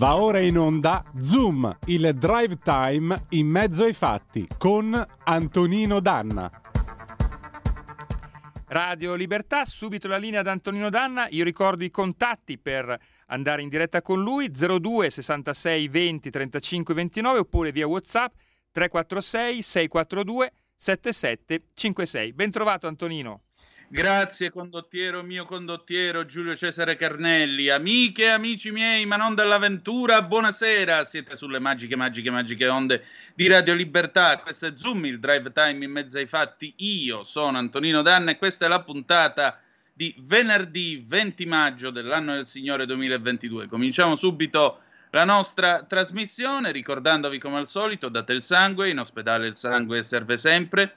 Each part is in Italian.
Va ora in onda Zoom, il drive time in mezzo ai fatti con Antonino Danna. Radio Libertà, subito la linea ad Antonino Danna. Io ricordo i contatti per andare in diretta con lui 02 66 20 35 29 oppure via WhatsApp 346 642 7756. Ben trovato Antonino. Grazie condottiero mio condottiero Giulio Cesare Carnelli, amiche e amici miei, ma non dell'avventura, buonasera, siete sulle magiche, magiche, magiche onde di Radio Libertà, questo è Zoom, il drive time in mezzo ai fatti, io sono Antonino Danna e questa è la puntata di venerdì 20 maggio dell'anno del Signore 2022. Cominciamo subito la nostra trasmissione ricordandovi come al solito, date il sangue, in ospedale il sangue serve sempre,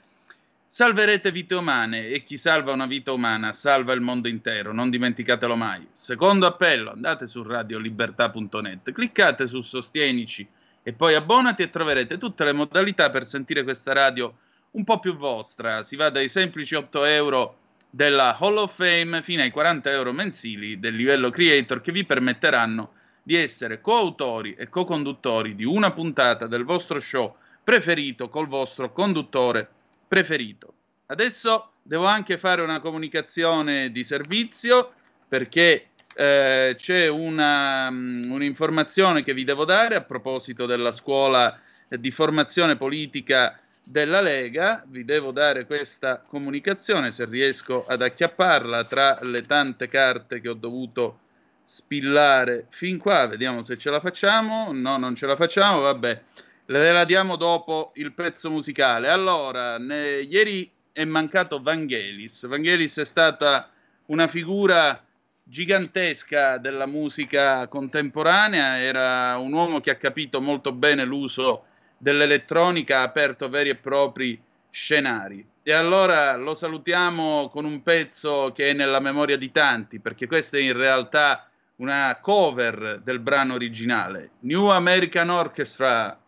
Salverete vite umane e chi salva una vita umana salva il mondo intero, non dimenticatelo mai. Secondo appello, andate su radiolibertà.net, cliccate su Sostienici e poi abbonati e troverete tutte le modalità per sentire questa radio un po' più vostra. Si va dai semplici 8 euro della Hall of Fame fino ai 40 euro mensili del livello creator che vi permetteranno di essere coautori e co-conduttori di una puntata del vostro show preferito col vostro conduttore preferito. Adesso devo anche fare una comunicazione di servizio perché eh, c'è una, um, un'informazione che vi devo dare a proposito della scuola di formazione politica della Lega. Vi devo dare questa comunicazione se riesco ad acchiapparla tra le tante carte che ho dovuto spillare fin qua. Vediamo se ce la facciamo. No, non ce la facciamo. Vabbè. Le la diamo dopo il pezzo musicale. Allora, ne, ieri è mancato Vangelis. Vangelis è stata una figura gigantesca della musica contemporanea, era un uomo che ha capito molto bene l'uso dell'elettronica, ha aperto veri e propri scenari. E allora lo salutiamo con un pezzo che è nella memoria di tanti, perché questa è in realtà una cover del brano originale. New American Orchestra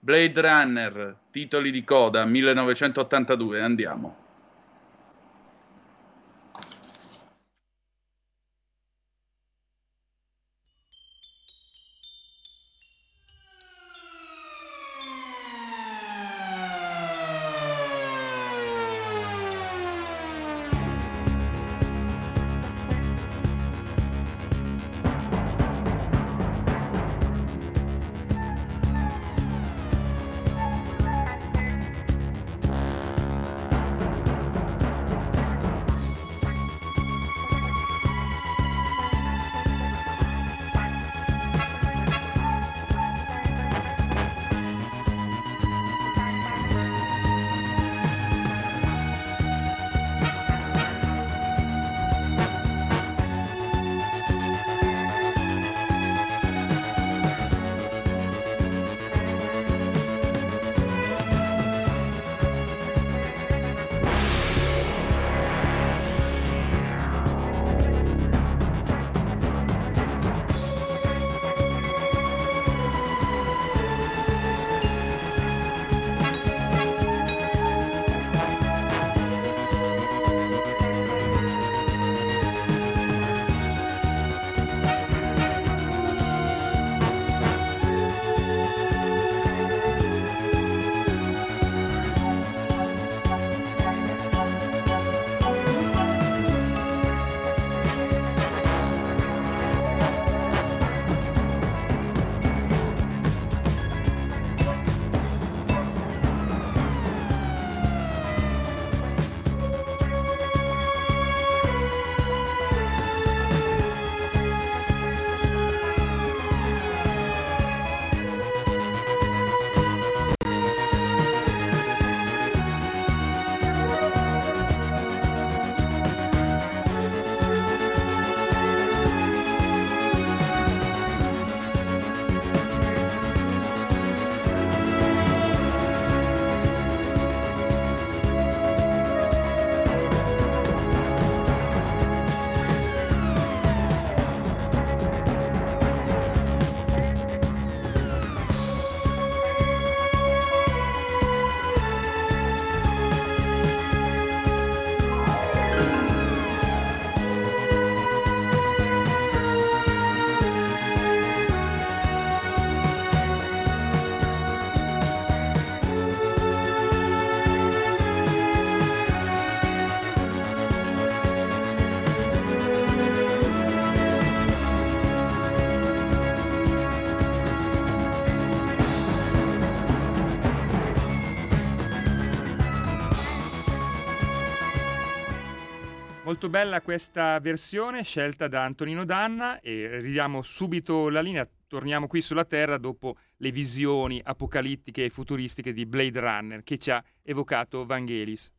Blade Runner, titoli di coda 1982, andiamo. Molto bella questa versione scelta da Antonino Danna e ridiamo subito la linea, torniamo qui sulla Terra dopo le visioni apocalittiche e futuristiche di Blade Runner che ci ha evocato Vangelis.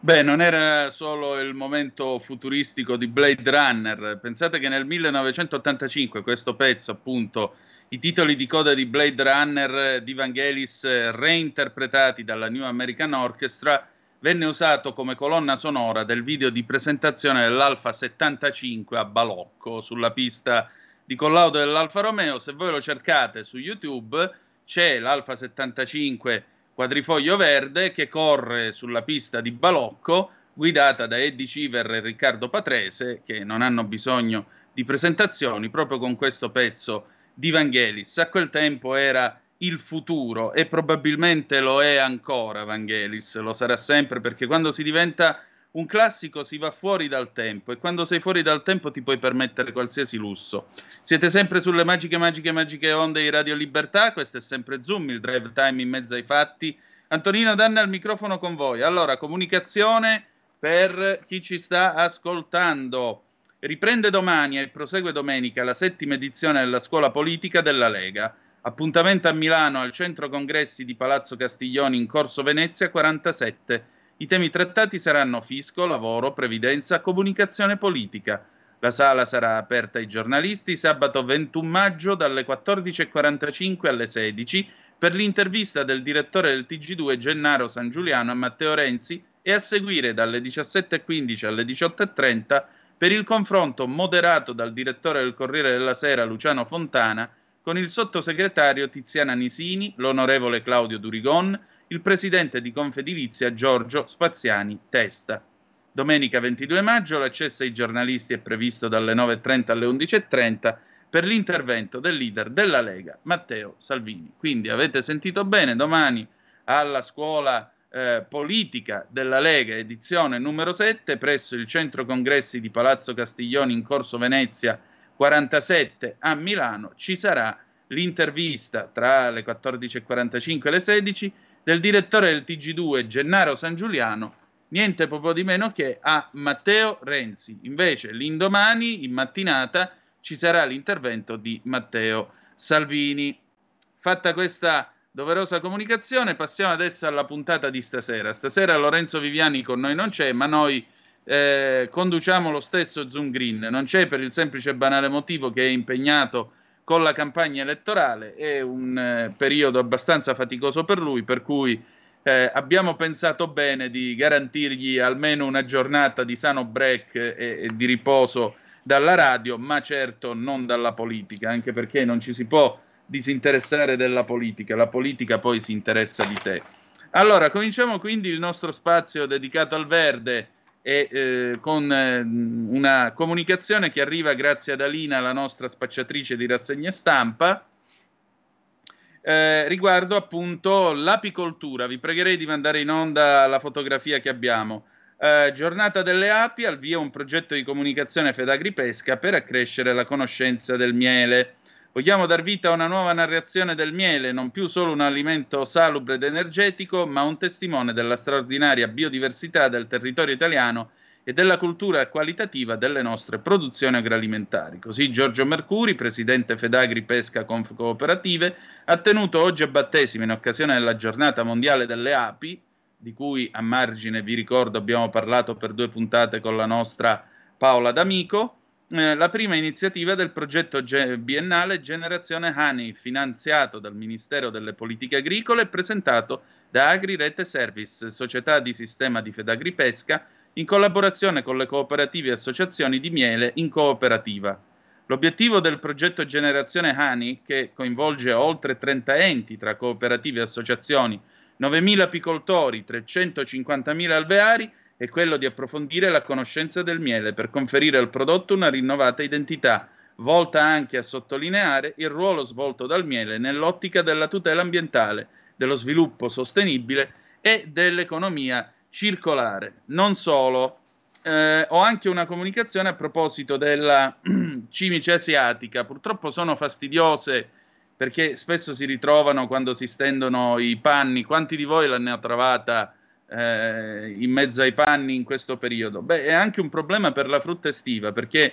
Beh, non era solo il momento futuristico di Blade Runner, pensate che nel 1985 questo pezzo, appunto, i titoli di coda di Blade Runner di Vangelis reinterpretati dalla New American Orchestra, venne usato come colonna sonora del video di presentazione dell'Alfa 75 a Balocco sulla pista di collaudo dell'Alfa Romeo. Se voi lo cercate su YouTube, c'è l'Alfa 75 quadrifoglio verde che corre sulla pista di Balocco, guidata da Eddie Civer e Riccardo Patrese, che non hanno bisogno di presentazioni, proprio con questo pezzo di Vangelis. A quel tempo era il futuro e probabilmente lo è ancora Vangelis, lo sarà sempre perché quando si diventa un classico si va fuori dal tempo e quando sei fuori dal tempo ti puoi permettere qualsiasi lusso. Siete sempre sulle magiche, magiche, magiche onde di Radio Libertà, questo è sempre Zoom, il drive time in mezzo ai fatti. Antonino Danna al microfono con voi. Allora, comunicazione per chi ci sta ascoltando. Riprende domani e prosegue domenica la settima edizione della scuola politica della Lega. Appuntamento a Milano al centro congressi di Palazzo Castiglioni in Corso Venezia 47. I temi trattati saranno fisco, lavoro, previdenza, comunicazione politica. La sala sarà aperta ai giornalisti sabato 21 maggio dalle 14.45 alle 16 per l'intervista del direttore del TG2 Gennaro San Giuliano a Matteo Renzi e a seguire dalle 17.15 alle 18.30 per il confronto moderato dal direttore del Corriere della Sera Luciano Fontana con il sottosegretario Tiziana Nisini, l'onorevole Claudio Durigon, il presidente di Confedilizia Giorgio Spaziani Testa. Domenica 22 maggio l'accesso ai giornalisti è previsto dalle 9.30 alle 11.30 per l'intervento del leader della Lega, Matteo Salvini. Quindi avete sentito bene, domani alla scuola eh, politica della Lega, edizione numero 7, presso il centro congressi di Palazzo Castiglioni in Corso Venezia 47 a Milano ci sarà l'intervista tra le 14.45 e le 16 del direttore del TG2 Gennaro San Giuliano, niente proprio di meno che a Matteo Renzi. Invece l'indomani, in mattinata, ci sarà l'intervento di Matteo Salvini. Fatta questa doverosa comunicazione, passiamo adesso alla puntata di stasera. Stasera Lorenzo Viviani con noi non c'è, ma noi eh, conduciamo lo stesso Zoom Green. Non c'è per il semplice e banale motivo che è impegnato con la campagna elettorale, è un eh, periodo abbastanza faticoso per lui, per cui eh, abbiamo pensato bene di garantirgli almeno una giornata di sano break e, e di riposo dalla radio, ma certo non dalla politica, anche perché non ci si può disinteressare della politica, la politica poi si interessa di te. Allora, cominciamo quindi il nostro spazio dedicato al verde e eh, con eh, una comunicazione che arriva grazie ad Alina, la nostra spacciatrice di rassegne stampa, eh, riguardo appunto l'apicoltura. Vi pregherei di mandare in onda la fotografia che abbiamo. Eh, giornata delle api, al via un progetto di comunicazione Fedagripesca per accrescere la conoscenza del miele. Vogliamo dar vita a una nuova narrazione del miele, non più solo un alimento salubre ed energetico, ma un testimone della straordinaria biodiversità del territorio italiano e della cultura qualitativa delle nostre produzioni agroalimentari. Così Giorgio Mercuri, presidente Fedagri Pesca Conf Cooperative, ha tenuto oggi a battesimo in occasione della giornata mondiale delle api, di cui a margine vi ricordo abbiamo parlato per due puntate con la nostra Paola D'Amico, eh, la prima iniziativa del progetto ge- biennale Generazione Honey, finanziato dal Ministero delle Politiche Agricole e presentato da Agri Rete Service, società di sistema di Fedagripesca, in collaborazione con le cooperative e associazioni di miele in cooperativa. L'obiettivo del progetto Generazione Honey, che coinvolge oltre 30 enti tra cooperative e associazioni, 9.000 apicoltori, 350.000 alveari, è quello di approfondire la conoscenza del miele per conferire al prodotto una rinnovata identità, volta anche a sottolineare il ruolo svolto dal miele nell'ottica della tutela ambientale, dello sviluppo sostenibile e dell'economia circolare. Non solo, eh, ho anche una comunicazione a proposito della cimice asiatica. Purtroppo sono fastidiose perché spesso si ritrovano quando si stendono i panni. Quanti di voi l'hanno trovata eh, in mezzo ai panni in questo periodo? Beh, è anche un problema per la frutta estiva, perché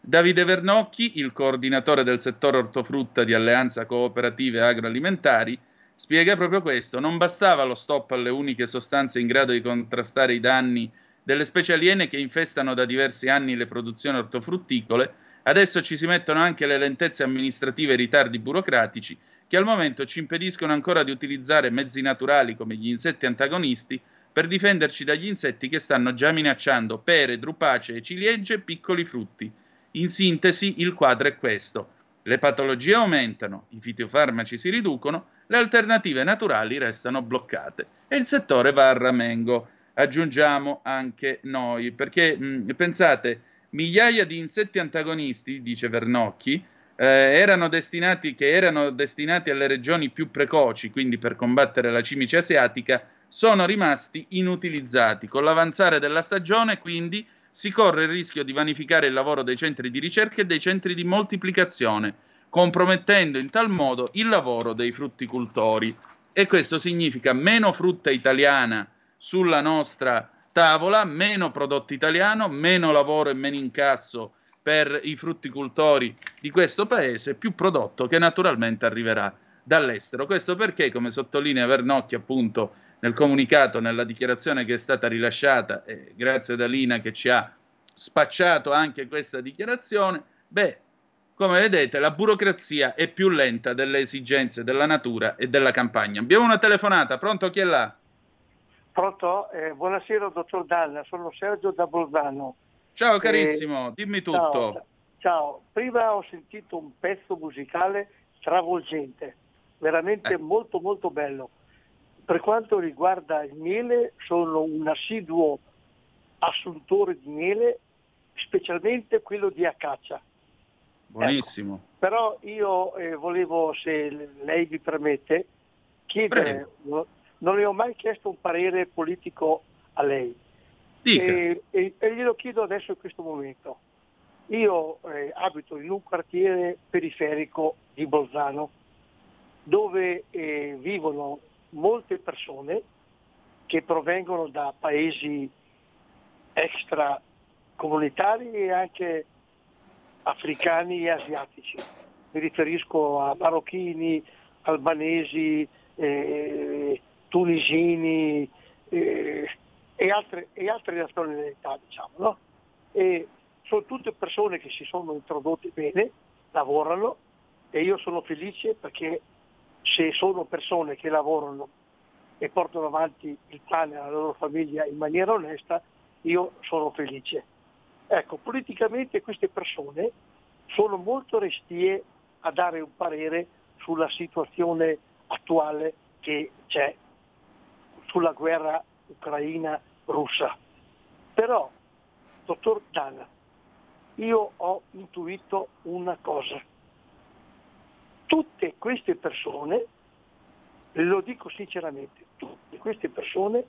Davide Vernocchi, il coordinatore del settore ortofrutta di Alleanza Cooperative Agroalimentari, spiega proprio questo. Non bastava lo stop alle uniche sostanze in grado di contrastare i danni delle specie aliene che infestano da diversi anni le produzioni ortofrutticole, adesso ci si mettono anche le lentezze amministrative e i ritardi burocratici che al momento ci impediscono ancora di utilizzare mezzi naturali come gli insetti antagonisti per difenderci dagli insetti che stanno già minacciando pere, drupacee, ciliegie e piccoli frutti. In sintesi, il quadro è questo. Le patologie aumentano, i fitofarmaci si riducono, le alternative naturali restano bloccate e il settore va a ramengo. Aggiungiamo anche noi, perché mh, pensate, migliaia di insetti antagonisti, dice Vernocchi, eh, erano che erano destinati alle regioni più precoci, quindi per combattere la cimice asiatica, sono rimasti inutilizzati. Con l'avanzare della stagione, quindi, si corre il rischio di vanificare il lavoro dei centri di ricerca e dei centri di moltiplicazione, compromettendo in tal modo il lavoro dei frutticoltori. E questo significa meno frutta italiana sulla nostra tavola, meno prodotto italiano, meno lavoro e meno incasso per i frutticoltori di questo paese, più prodotto che naturalmente arriverà dall'estero. Questo perché, come sottolinea Vernocchi appunto nel comunicato, nella dichiarazione che è stata rilasciata, e grazie ad Alina che ci ha spacciato anche questa dichiarazione, beh, come vedete la burocrazia è più lenta delle esigenze della natura e della campagna. Abbiamo una telefonata, pronto chi è là? Pronto? Eh, buonasera dottor Dalla, sono Sergio da Bolzano. Ciao carissimo, eh, dimmi tutto. Ciao, ciao, prima ho sentito un pezzo musicale travolgente, veramente eh. molto molto bello. Per quanto riguarda il miele, sono un assiduo assuntore di miele, specialmente quello di acacia. Buonissimo. Ecco. Però io eh, volevo, se lei mi permette, chiedere, no, non le ho mai chiesto un parere politico a lei. E, e, e, glielo chiedo adesso in questo momento. Io eh, abito in un quartiere periferico di Bolzano dove eh, vivono molte persone che provengono da paesi extracomunitari e anche africani e asiatici. Mi riferisco a marocchini, albanesi, eh, tunisini eh, e, altre, e altre nazionalità, diciamo. No? E sono tutte persone che si sono introdotte bene, lavorano e io sono felice perché se sono persone che lavorano e portano avanti il pane alla loro famiglia in maniera onesta, io sono felice. Ecco, politicamente queste persone sono molto restie a dare un parere sulla situazione attuale che c'è, sulla guerra ucraina-russa. Però, dottor Dana, io ho intuito una cosa tutte queste persone, lo dico sinceramente, tutte queste persone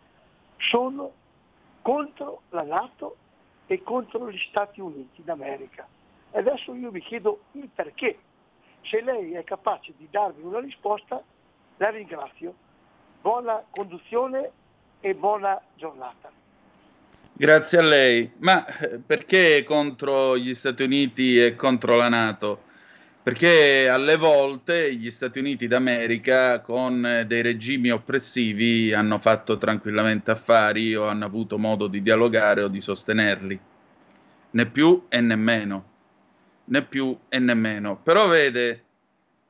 sono contro la Nato e contro gli Stati Uniti d'America. E adesso io vi chiedo il perché. Se lei è capace di darmi una risposta, la ringrazio. Buona conduzione e buona giornata. Grazie a lei. Ma eh, perché contro gli Stati Uniti e contro la Nato? perché alle volte gli Stati Uniti d'America con dei regimi oppressivi hanno fatto tranquillamente affari o hanno avuto modo di dialogare o di sostenerli, né più e nemmeno, né più e nemmeno. Però vede,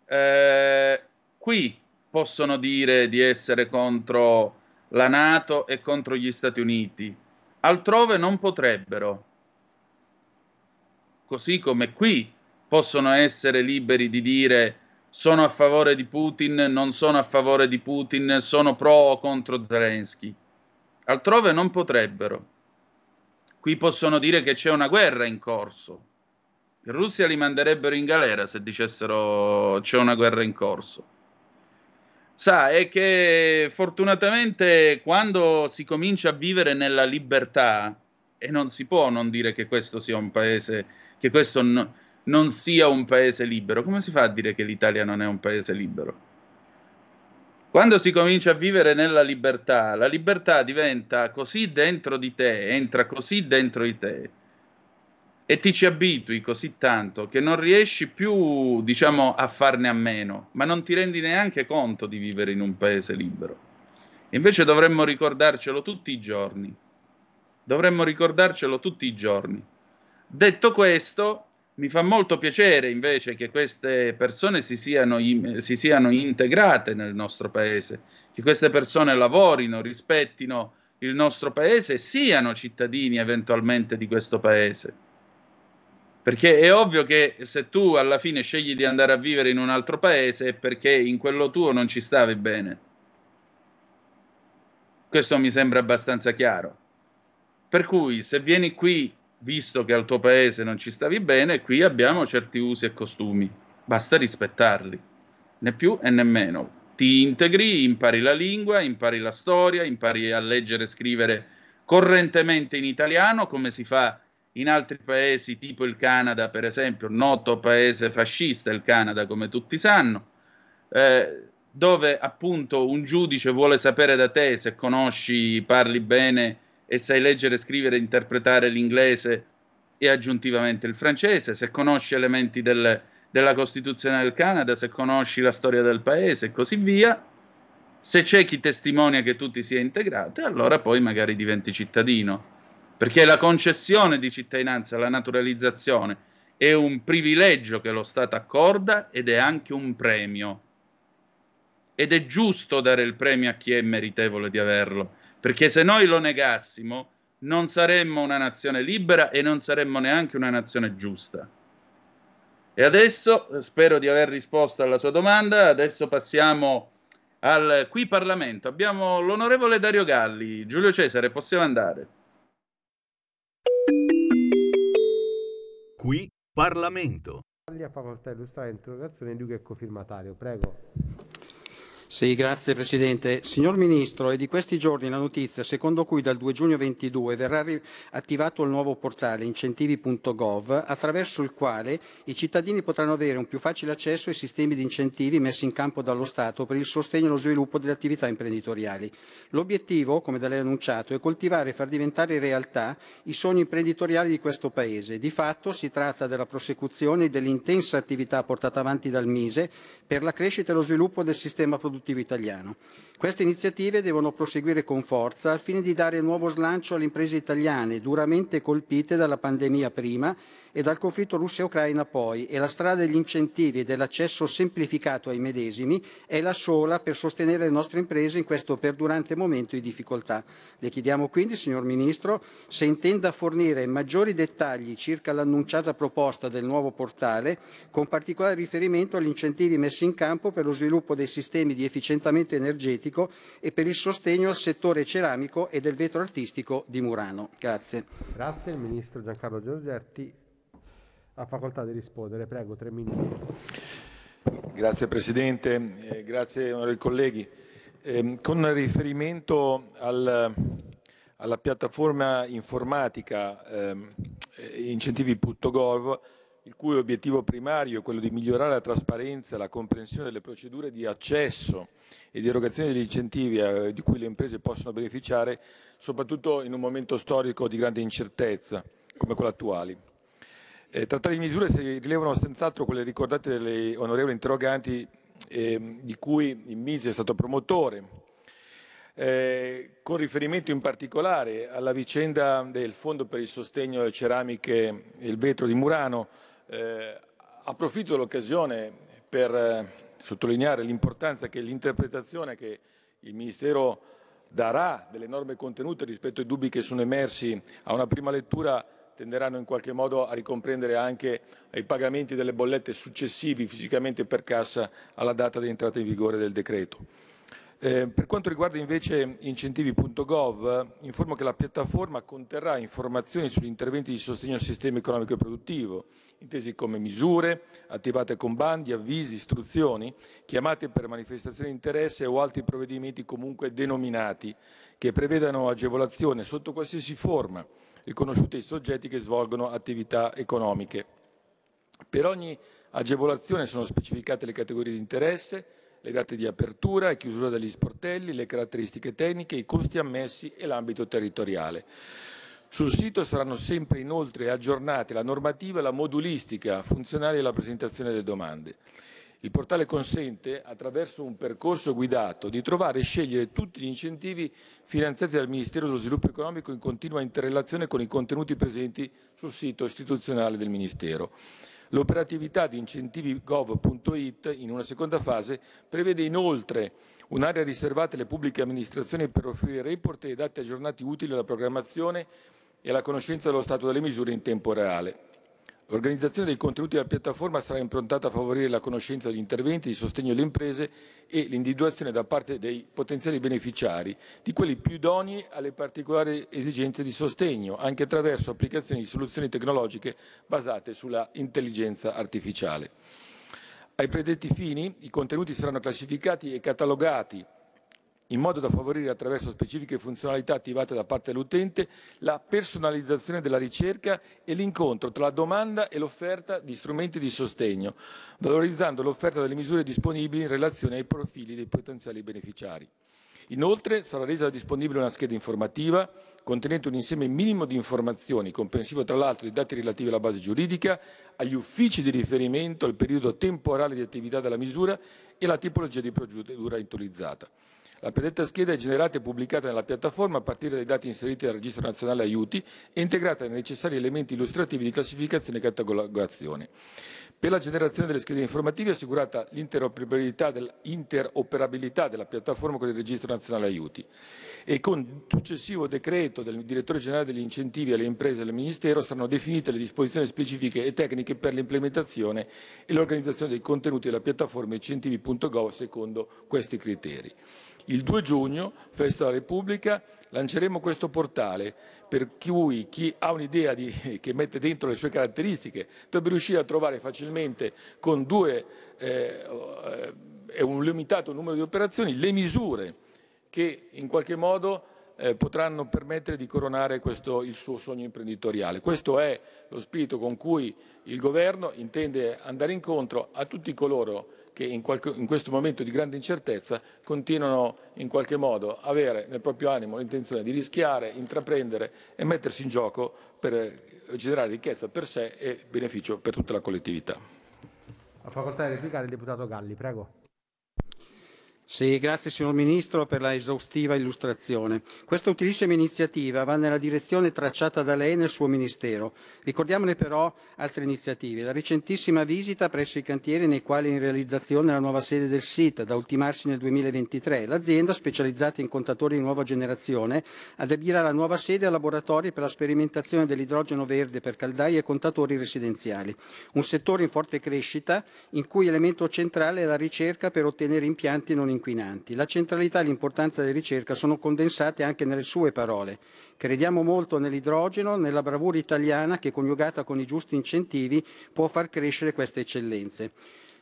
eh, qui possono dire di essere contro la Nato e contro gli Stati Uniti, altrove non potrebbero. Così come qui possono essere liberi di dire sono a favore di Putin, non sono a favore di Putin, sono pro o contro Zelensky. Altrove non potrebbero. Qui possono dire che c'è una guerra in corso. In Russia li manderebbero in galera se dicessero c'è una guerra in corso. Sa, è che fortunatamente quando si comincia a vivere nella libertà, e non si può non dire che questo sia un paese, che questo no, non sia un paese libero. Come si fa a dire che l'Italia non è un paese libero? Quando si comincia a vivere nella libertà, la libertà diventa così dentro di te, entra così dentro di te e ti ci abitui così tanto che non riesci più, diciamo, a farne a meno, ma non ti rendi neanche conto di vivere in un paese libero. Invece dovremmo ricordarcelo tutti i giorni. Dovremmo ricordarcelo tutti i giorni. Detto questo, mi fa molto piacere invece che queste persone si siano, si siano integrate nel nostro paese, che queste persone lavorino, rispettino il nostro paese e siano cittadini eventualmente di questo paese perché è ovvio che se tu alla fine scegli di andare a vivere in un altro paese è perché in quello tuo non ci stavi bene. Questo mi sembra abbastanza chiaro. Per cui se vieni qui, visto che al tuo paese non ci stavi bene, qui abbiamo certi usi e costumi. Basta rispettarli, né più e né meno. Ti integri, impari la lingua, impari la storia, impari a leggere e scrivere correntemente in italiano, come si fa in altri paesi, tipo il Canada, per esempio, noto paese fascista, il Canada, come tutti sanno, eh, dove appunto un giudice vuole sapere da te se conosci, parli bene e sai leggere, scrivere interpretare l'inglese e aggiuntivamente il francese, se conosci elementi del, della Costituzione del Canada, se conosci la storia del paese e così via. Se c'è chi testimonia che tu ti sia integrato, allora poi magari diventi cittadino perché la concessione di cittadinanza, la naturalizzazione, è un privilegio che lo Stato accorda ed è anche un premio. Ed è giusto dare il premio a chi è meritevole di averlo, perché se noi lo negassimo non saremmo una nazione libera e non saremmo neanche una nazione giusta. E adesso spero di aver risposto alla sua domanda, adesso passiamo al qui Parlamento. Abbiamo l'onorevole Dario Galli. Giulio Cesare, possiamo andare. Qui Parlamento. Ha facoltà di illustrare l'interrogazione di che è cofirmatario. Prego. Sì, grazie Presidente. Signor Ministro, è di questi giorni la notizia secondo cui dal 2 giugno 22 verrà attivato il nuovo portale incentivi.gov attraverso il quale i cittadini potranno avere un più facile accesso ai sistemi di incentivi messi in campo dallo Stato per il sostegno e lo sviluppo delle attività imprenditoriali. L'obiettivo, come da lei annunciato, è coltivare e far diventare realtà i sogni imprenditoriali di questo Paese. Di fatto si tratta della prosecuzione dell'intensa attività portata avanti dal Mise per la crescita e lo sviluppo del sistema produttivo produttivo italiano. Queste iniziative devono proseguire con forza al fine di dare nuovo slancio alle imprese italiane duramente colpite dalla pandemia prima e dal conflitto Russia-Ucraina poi e la strada degli incentivi e dell'accesso semplificato ai medesimi è la sola per sostenere le nostre imprese in questo perdurante momento di difficoltà. Le chiediamo quindi, signor Ministro, se intenda fornire maggiori dettagli circa l'annunciata proposta del nuovo portale, con particolare riferimento agli incentivi messi in campo per lo sviluppo dei sistemi di efficientamento energetico e per il sostegno al settore ceramico e del vetro artistico di Murano. Grazie. Grazie, il Ministro Giancarlo Giorgetti ha facoltà di rispondere. Prego, tre minuti. Grazie Presidente, eh, grazie onorevoli colleghi. Eh, con riferimento al, alla piattaforma informatica eh, incentivi.gov, il cui obiettivo primario è quello di migliorare la trasparenza e la comprensione delle procedure di accesso e di erogazione degli incentivi eh, di cui le imprese possono beneficiare, soprattutto in un momento storico di grande incertezza come quello attuale. Eh, tra tali misure si rilevano senz'altro quelle ricordate dalle onorevoli interroganti eh, di cui il Mise è stato promotore, eh, con riferimento in particolare alla vicenda del Fondo per il sostegno alle ceramiche e il vetro di Murano, eh, approfitto dell'occasione per eh, sottolineare l'importanza che l'interpretazione che il Ministero darà delle norme contenute rispetto ai dubbi che sono emersi a una prima lettura tenderanno in qualche modo a ricomprendere anche i pagamenti delle bollette successivi fisicamente per cassa alla data di entrata in vigore del decreto. Eh, per quanto riguarda invece incentivi.gov, informo che la piattaforma conterrà informazioni sugli interventi di sostegno al sistema economico e produttivo, intesi come misure attivate con bandi, avvisi, istruzioni, chiamate per manifestazioni di interesse o altri provvedimenti comunque denominati, che prevedano agevolazione sotto qualsiasi forma riconosciute ai soggetti che svolgono attività economiche. Per ogni agevolazione sono specificate le categorie di interesse, le date di apertura e chiusura degli sportelli, le caratteristiche tecniche, i costi ammessi e l'ambito territoriale. Sul sito saranno sempre inoltre aggiornate la normativa e la modulistica funzionali alla presentazione delle domande. Il portale consente, attraverso un percorso guidato, di trovare e scegliere tutti gli incentivi finanziati dal Ministero dello Sviluppo Economico in continua interrelazione con i contenuti presenti sul sito istituzionale del Ministero. L'operatività di incentivi.gov.it in una seconda fase prevede inoltre un'area riservata alle pubbliche amministrazioni per offrire report e dati aggiornati utili alla programmazione e alla conoscenza dello stato delle misure in tempo reale. L'organizzazione dei contenuti della piattaforma sarà improntata a favorire la conoscenza degli interventi di sostegno alle imprese e l'individuazione da parte dei potenziali beneficiari di quelli più idonei alle particolari esigenze di sostegno, anche attraverso applicazioni di soluzioni tecnologiche basate sulla intelligenza artificiale. Ai predetti fini i contenuti saranno classificati e catalogati in modo da favorire attraverso specifiche funzionalità attivate da parte dell'utente la personalizzazione della ricerca e l'incontro tra la domanda e l'offerta di strumenti di sostegno, valorizzando l'offerta delle misure disponibili in relazione ai profili dei potenziali beneficiari. Inoltre sarà resa disponibile una scheda informativa contenente un insieme minimo di informazioni, comprensivo tra l'altro dei dati relativi alla base giuridica, agli uffici di riferimento, al periodo temporale di attività della misura e alla tipologia di procedura utilizzata. La predetta scheda è generata e pubblicata nella piattaforma a partire dai dati inseriti dal Registro Nazionale Aiuti e integrata nei necessari elementi illustrativi di classificazione e catalogazione. Per la generazione delle schede informative è assicurata l'interoperabilità, della piattaforma con il Registro Nazionale Aiuti e con successivo decreto del Direttore Generale degli Incentivi alle imprese e al Ministero saranno definite le disposizioni specifiche e tecniche per l'implementazione e l'organizzazione dei contenuti della piattaforma incentivi.gov secondo questi criteri. Il 2 giugno, Festa della Repubblica, lanceremo questo portale per cui chi ha un'idea che mette dentro le sue caratteristiche dovrebbe riuscire a trovare facilmente con due eh, e un limitato numero di operazioni le misure che in qualche modo eh, potranno permettere di coronare questo, il suo sogno imprenditoriale. Questo è lo spirito con cui il Governo intende andare incontro a tutti coloro che in, qualche, in, questo momento di grande incertezza continuano in qualche modo a avere nel proprio animo l'intenzione di rischiare, intraprendere e mettersi in gioco per generare ricchezza per sé e beneficio per tutta la collettività. A facoltà di verificare il deputato Galli, prego. Sì, grazie signor Ministro per la esaustiva illustrazione. Questa utilissima iniziativa va nella direzione tracciata da lei nel suo Ministero. Ricordiamone però altre iniziative. La recentissima visita presso i cantieri nei quali è in realizzazione la nuova sede del SIT, da ultimarsi nel 2023. L'azienda, specializzata in contatori di nuova generazione, adibirà la nuova sede a laboratori per la sperimentazione dell'idrogeno verde per caldaie e contatori residenziali. Un settore in forte crescita in cui elemento centrale è la ricerca per ottenere impianti non inquinanti. La centralità e l'importanza della ricerca sono condensate anche nelle sue parole. Crediamo molto nell'idrogeno, nella bravura italiana che coniugata con i giusti incentivi può far crescere queste eccellenze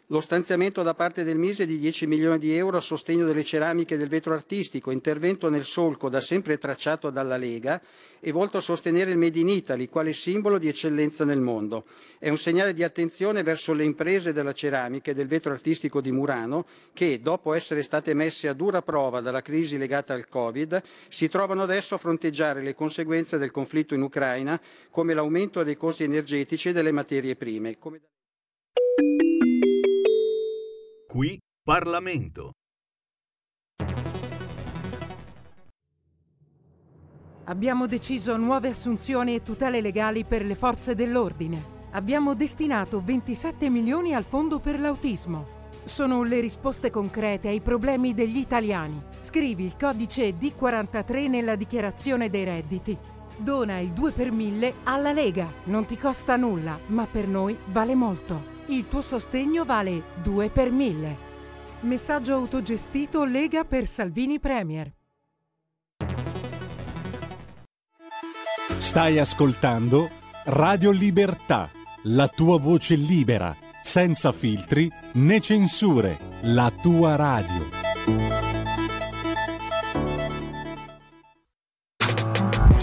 lo stanziamento da parte del Mise di 10 milioni di euro a sostegno delle ceramiche del vetro artistico, intervento nel solco da sempre tracciato dalla Lega e volto a sostenere il Made in Italy quale simbolo di eccellenza nel mondo. È un segnale di attenzione verso le imprese della ceramica e del vetro artistico di Murano che, dopo essere state messe a dura prova dalla crisi legata al Covid, si trovano adesso a fronteggiare le conseguenze del conflitto in Ucraina come l'aumento dei costi energetici e delle materie prime. Come... Qui Parlamento. Abbiamo deciso nuove assunzioni e tutele legali per le forze dell'ordine. Abbiamo destinato 27 milioni al fondo per l'autismo. Sono le risposte concrete ai problemi degli italiani. Scrivi il codice D43 nella dichiarazione dei redditi. Dona il 2 per 1000 alla Lega. Non ti costa nulla, ma per noi vale molto. Il tuo sostegno vale 2 per 1000. Messaggio autogestito Lega per Salvini Premier. Stai ascoltando Radio Libertà, la tua voce libera, senza filtri né censure, la tua radio.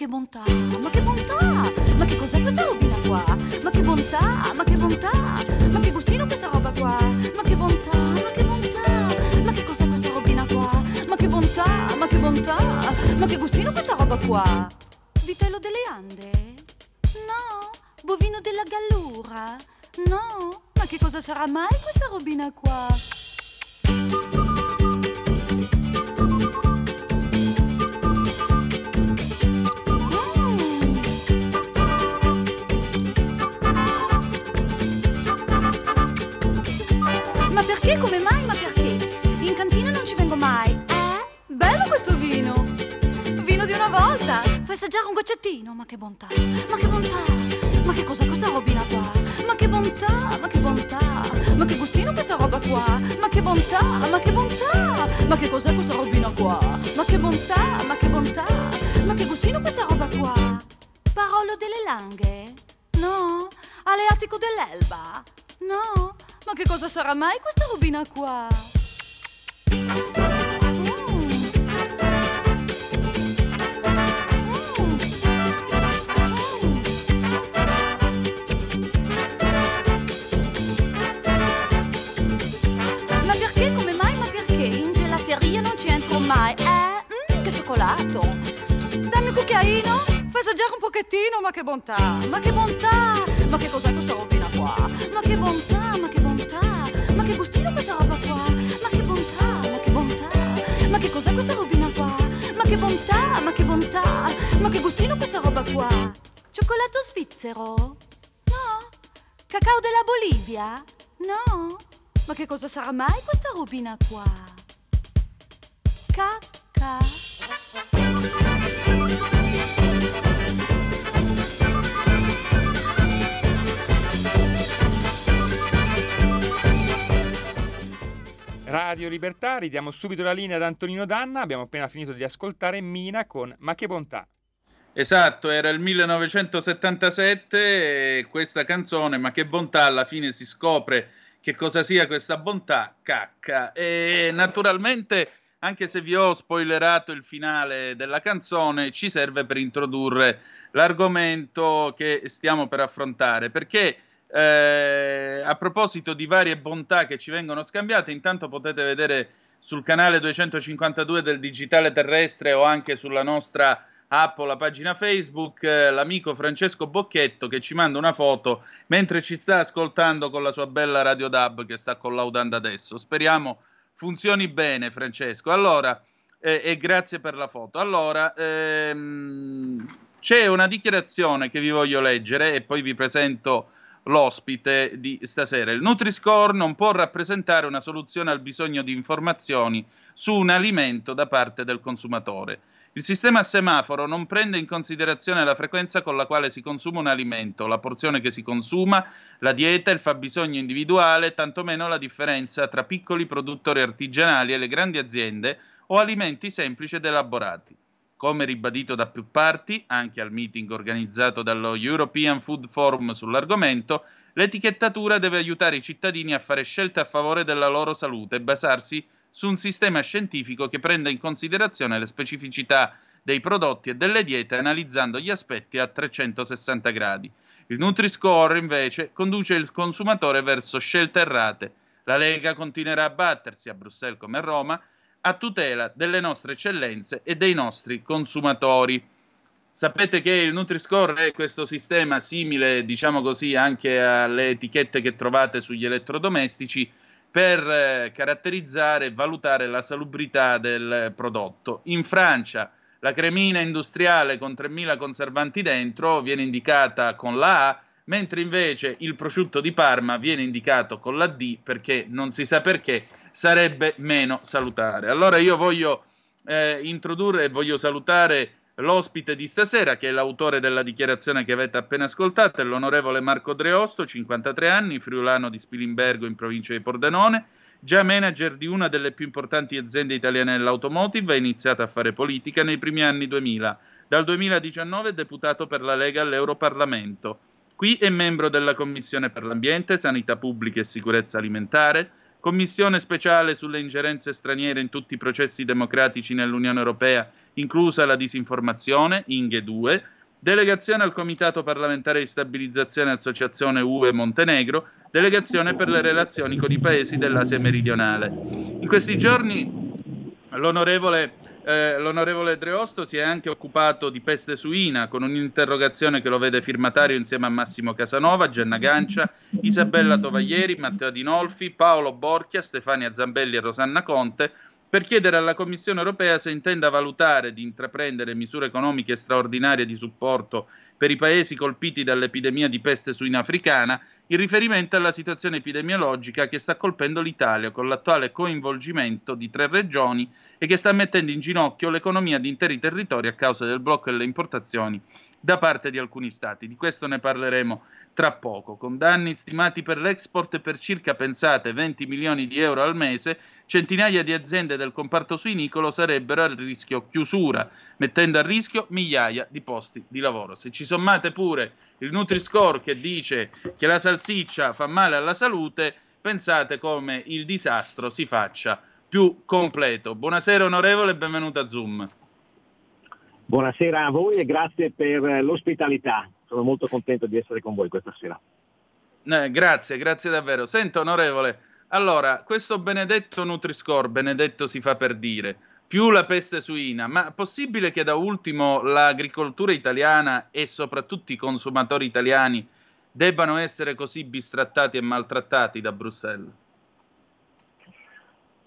Che bontà, ma che bontà. Ma che cos'è questa robina qua? Ma che bontà, ma che bontà. Ma che gustino questa roba qua? Ma che bontà, ma che bontà. Ma che cos'è questa robina qua? Ma che bontà, ma che bontà. Ma che gustino questa roba qua? Vitello delle Ande? No. Bovino della Gallura? No. Ma che cosa sarà mai questa robina qua? Perché? Come mai? Ma perché? In cantina non ci vengo mai. Eh? Bello questo vino! Vino di una volta! Fai assaggiare un goccettino, ma che bontà! Ma che bontà! Ma che cos'è questa robina qua? Ma che bontà! Ma che bontà! Ma che gustino questa roba qua? Ma che bontà! Ma che bontà! Ma che cos'è questa robina qua? Ma che bontà! Ma che bontà! Ma che gustino questa roba qua? Parolo delle langhe? No? Aleatico dell'Elba? No? Ma che cosa sarà mai questa robina qua? Ma perché? Come mai? Ma perché? In gelateria non ci entro mai. Eh? Mm, che cioccolato! Dammi un cucchiaino! Fai assaggiare un pochettino, ma che bontà! Ma che bontà! Ma che cos'è questa robina qua? Ma che bontà! Ma che bontà! Ma che gustino questa roba qua? Ma che bontà! Ma che bontà! Ma che cos'è questa robina qua? Ma che bontà! Ma che bontà! Ma che gustino questa roba qua? Cioccolato svizzero? No? Cacao della Bolivia? No? Ma che cosa sarà mai questa robina qua? Cacca. Radio Libertà, ridiamo subito la linea ad Antonino Danna, abbiamo appena finito di ascoltare Mina con Ma che bontà. Esatto, era il 1977 e questa canzone, ma che bontà, alla fine si scopre che cosa sia questa bontà, cacca. E naturalmente, anche se vi ho spoilerato il finale della canzone, ci serve per introdurre l'argomento che stiamo per affrontare, perché eh, a proposito di varie bontà che ci vengono scambiate, intanto potete vedere sul canale 252 del Digitale Terrestre o anche sulla nostra app o la pagina Facebook eh, l'amico Francesco Bocchetto che ci manda una foto mentre ci sta ascoltando con la sua bella radio DAB che sta collaudando adesso. Speriamo funzioni bene, Francesco. Allora, eh, e grazie per la foto. Allora, ehm, c'è una dichiarazione che vi voglio leggere e poi vi presento l'ospite di stasera. Il Nutri-Score non può rappresentare una soluzione al bisogno di informazioni su un alimento da parte del consumatore. Il sistema a semaforo non prende in considerazione la frequenza con la quale si consuma un alimento, la porzione che si consuma, la dieta, il fabbisogno individuale, tantomeno la differenza tra piccoli produttori artigianali e le grandi aziende o alimenti semplici ed elaborati. Come ribadito da più parti, anche al meeting organizzato dallo European Food Forum sull'argomento, l'etichettatura deve aiutare i cittadini a fare scelte a favore della loro salute e basarsi su un sistema scientifico che prenda in considerazione le specificità dei prodotti e delle diete analizzando gli aspetti a 360 gradi. Il Nutri-Score invece conduce il consumatore verso scelte errate. La Lega continuerà a battersi a Bruxelles come a Roma a tutela delle nostre eccellenze e dei nostri consumatori. Sapete che il Nutri-Score è questo sistema simile, diciamo così, anche alle etichette che trovate sugli elettrodomestici per eh, caratterizzare e valutare la salubrità del prodotto. In Francia la cremina industriale con 3.000 conservanti dentro viene indicata con la A, mentre invece il prosciutto di Parma viene indicato con la D perché non si sa perché sarebbe meno salutare. Allora io voglio eh, introdurre e voglio salutare l'ospite di stasera, che è l'autore della dichiarazione che avete appena ascoltato, è l'onorevole Marco Dreosto, 53 anni, friulano di Spilimbergo in provincia di Pordenone, già manager di una delle più importanti aziende italiane dell'automotive, ha iniziato a fare politica nei primi anni 2000. Dal 2019 è deputato per la Lega all'Europarlamento. Qui è membro della Commissione per l'Ambiente, Sanità Pubblica e Sicurezza Alimentare, Commissione speciale sulle ingerenze straniere in tutti i processi democratici nell'Unione Europea, inclusa la disinformazione, Inghe 2, delegazione al Comitato parlamentare di stabilizzazione e associazione UE Montenegro, delegazione per le relazioni con i paesi dell'Asia meridionale. In questi giorni l'onorevole, eh, l'onorevole Dreosto si è anche occupato di peste suina con un'interrogazione che lo vede firmatario insieme a Massimo Casanova, Genna Gancia, Isabella Tovaglieri, Matteo Adinolfi, Paolo Borchia, Stefania Zambelli e Rosanna Conte per chiedere alla Commissione europea se intenda valutare di intraprendere misure economiche straordinarie di supporto per i paesi colpiti dall'epidemia di peste suina africana in riferimento alla situazione epidemiologica che sta colpendo l'Italia con l'attuale coinvolgimento di tre regioni e che sta mettendo in ginocchio l'economia di interi territori a causa del blocco delle importazioni da parte di alcuni stati. Di questo ne parleremo tra poco. Con danni stimati per l'export per circa, pensate, 20 milioni di euro al mese, centinaia di aziende del comparto suinicolo sarebbero a rischio chiusura, mettendo a rischio migliaia di posti di lavoro. Se ci sommate pure il Nutri-Score che dice che la salsiccia fa male alla salute, pensate come il disastro si faccia più completo. Buonasera onorevole e benvenuto a Zoom. Buonasera a voi e grazie per l'ospitalità. Sono molto contento di essere con voi questa sera. Eh, grazie, grazie davvero. Sento, onorevole, allora, questo benedetto Nutri-Score, benedetto si fa per dire, più la peste suina, ma è possibile che da ultimo l'agricoltura italiana e soprattutto i consumatori italiani debbano essere così bistrattati e maltrattati da Bruxelles?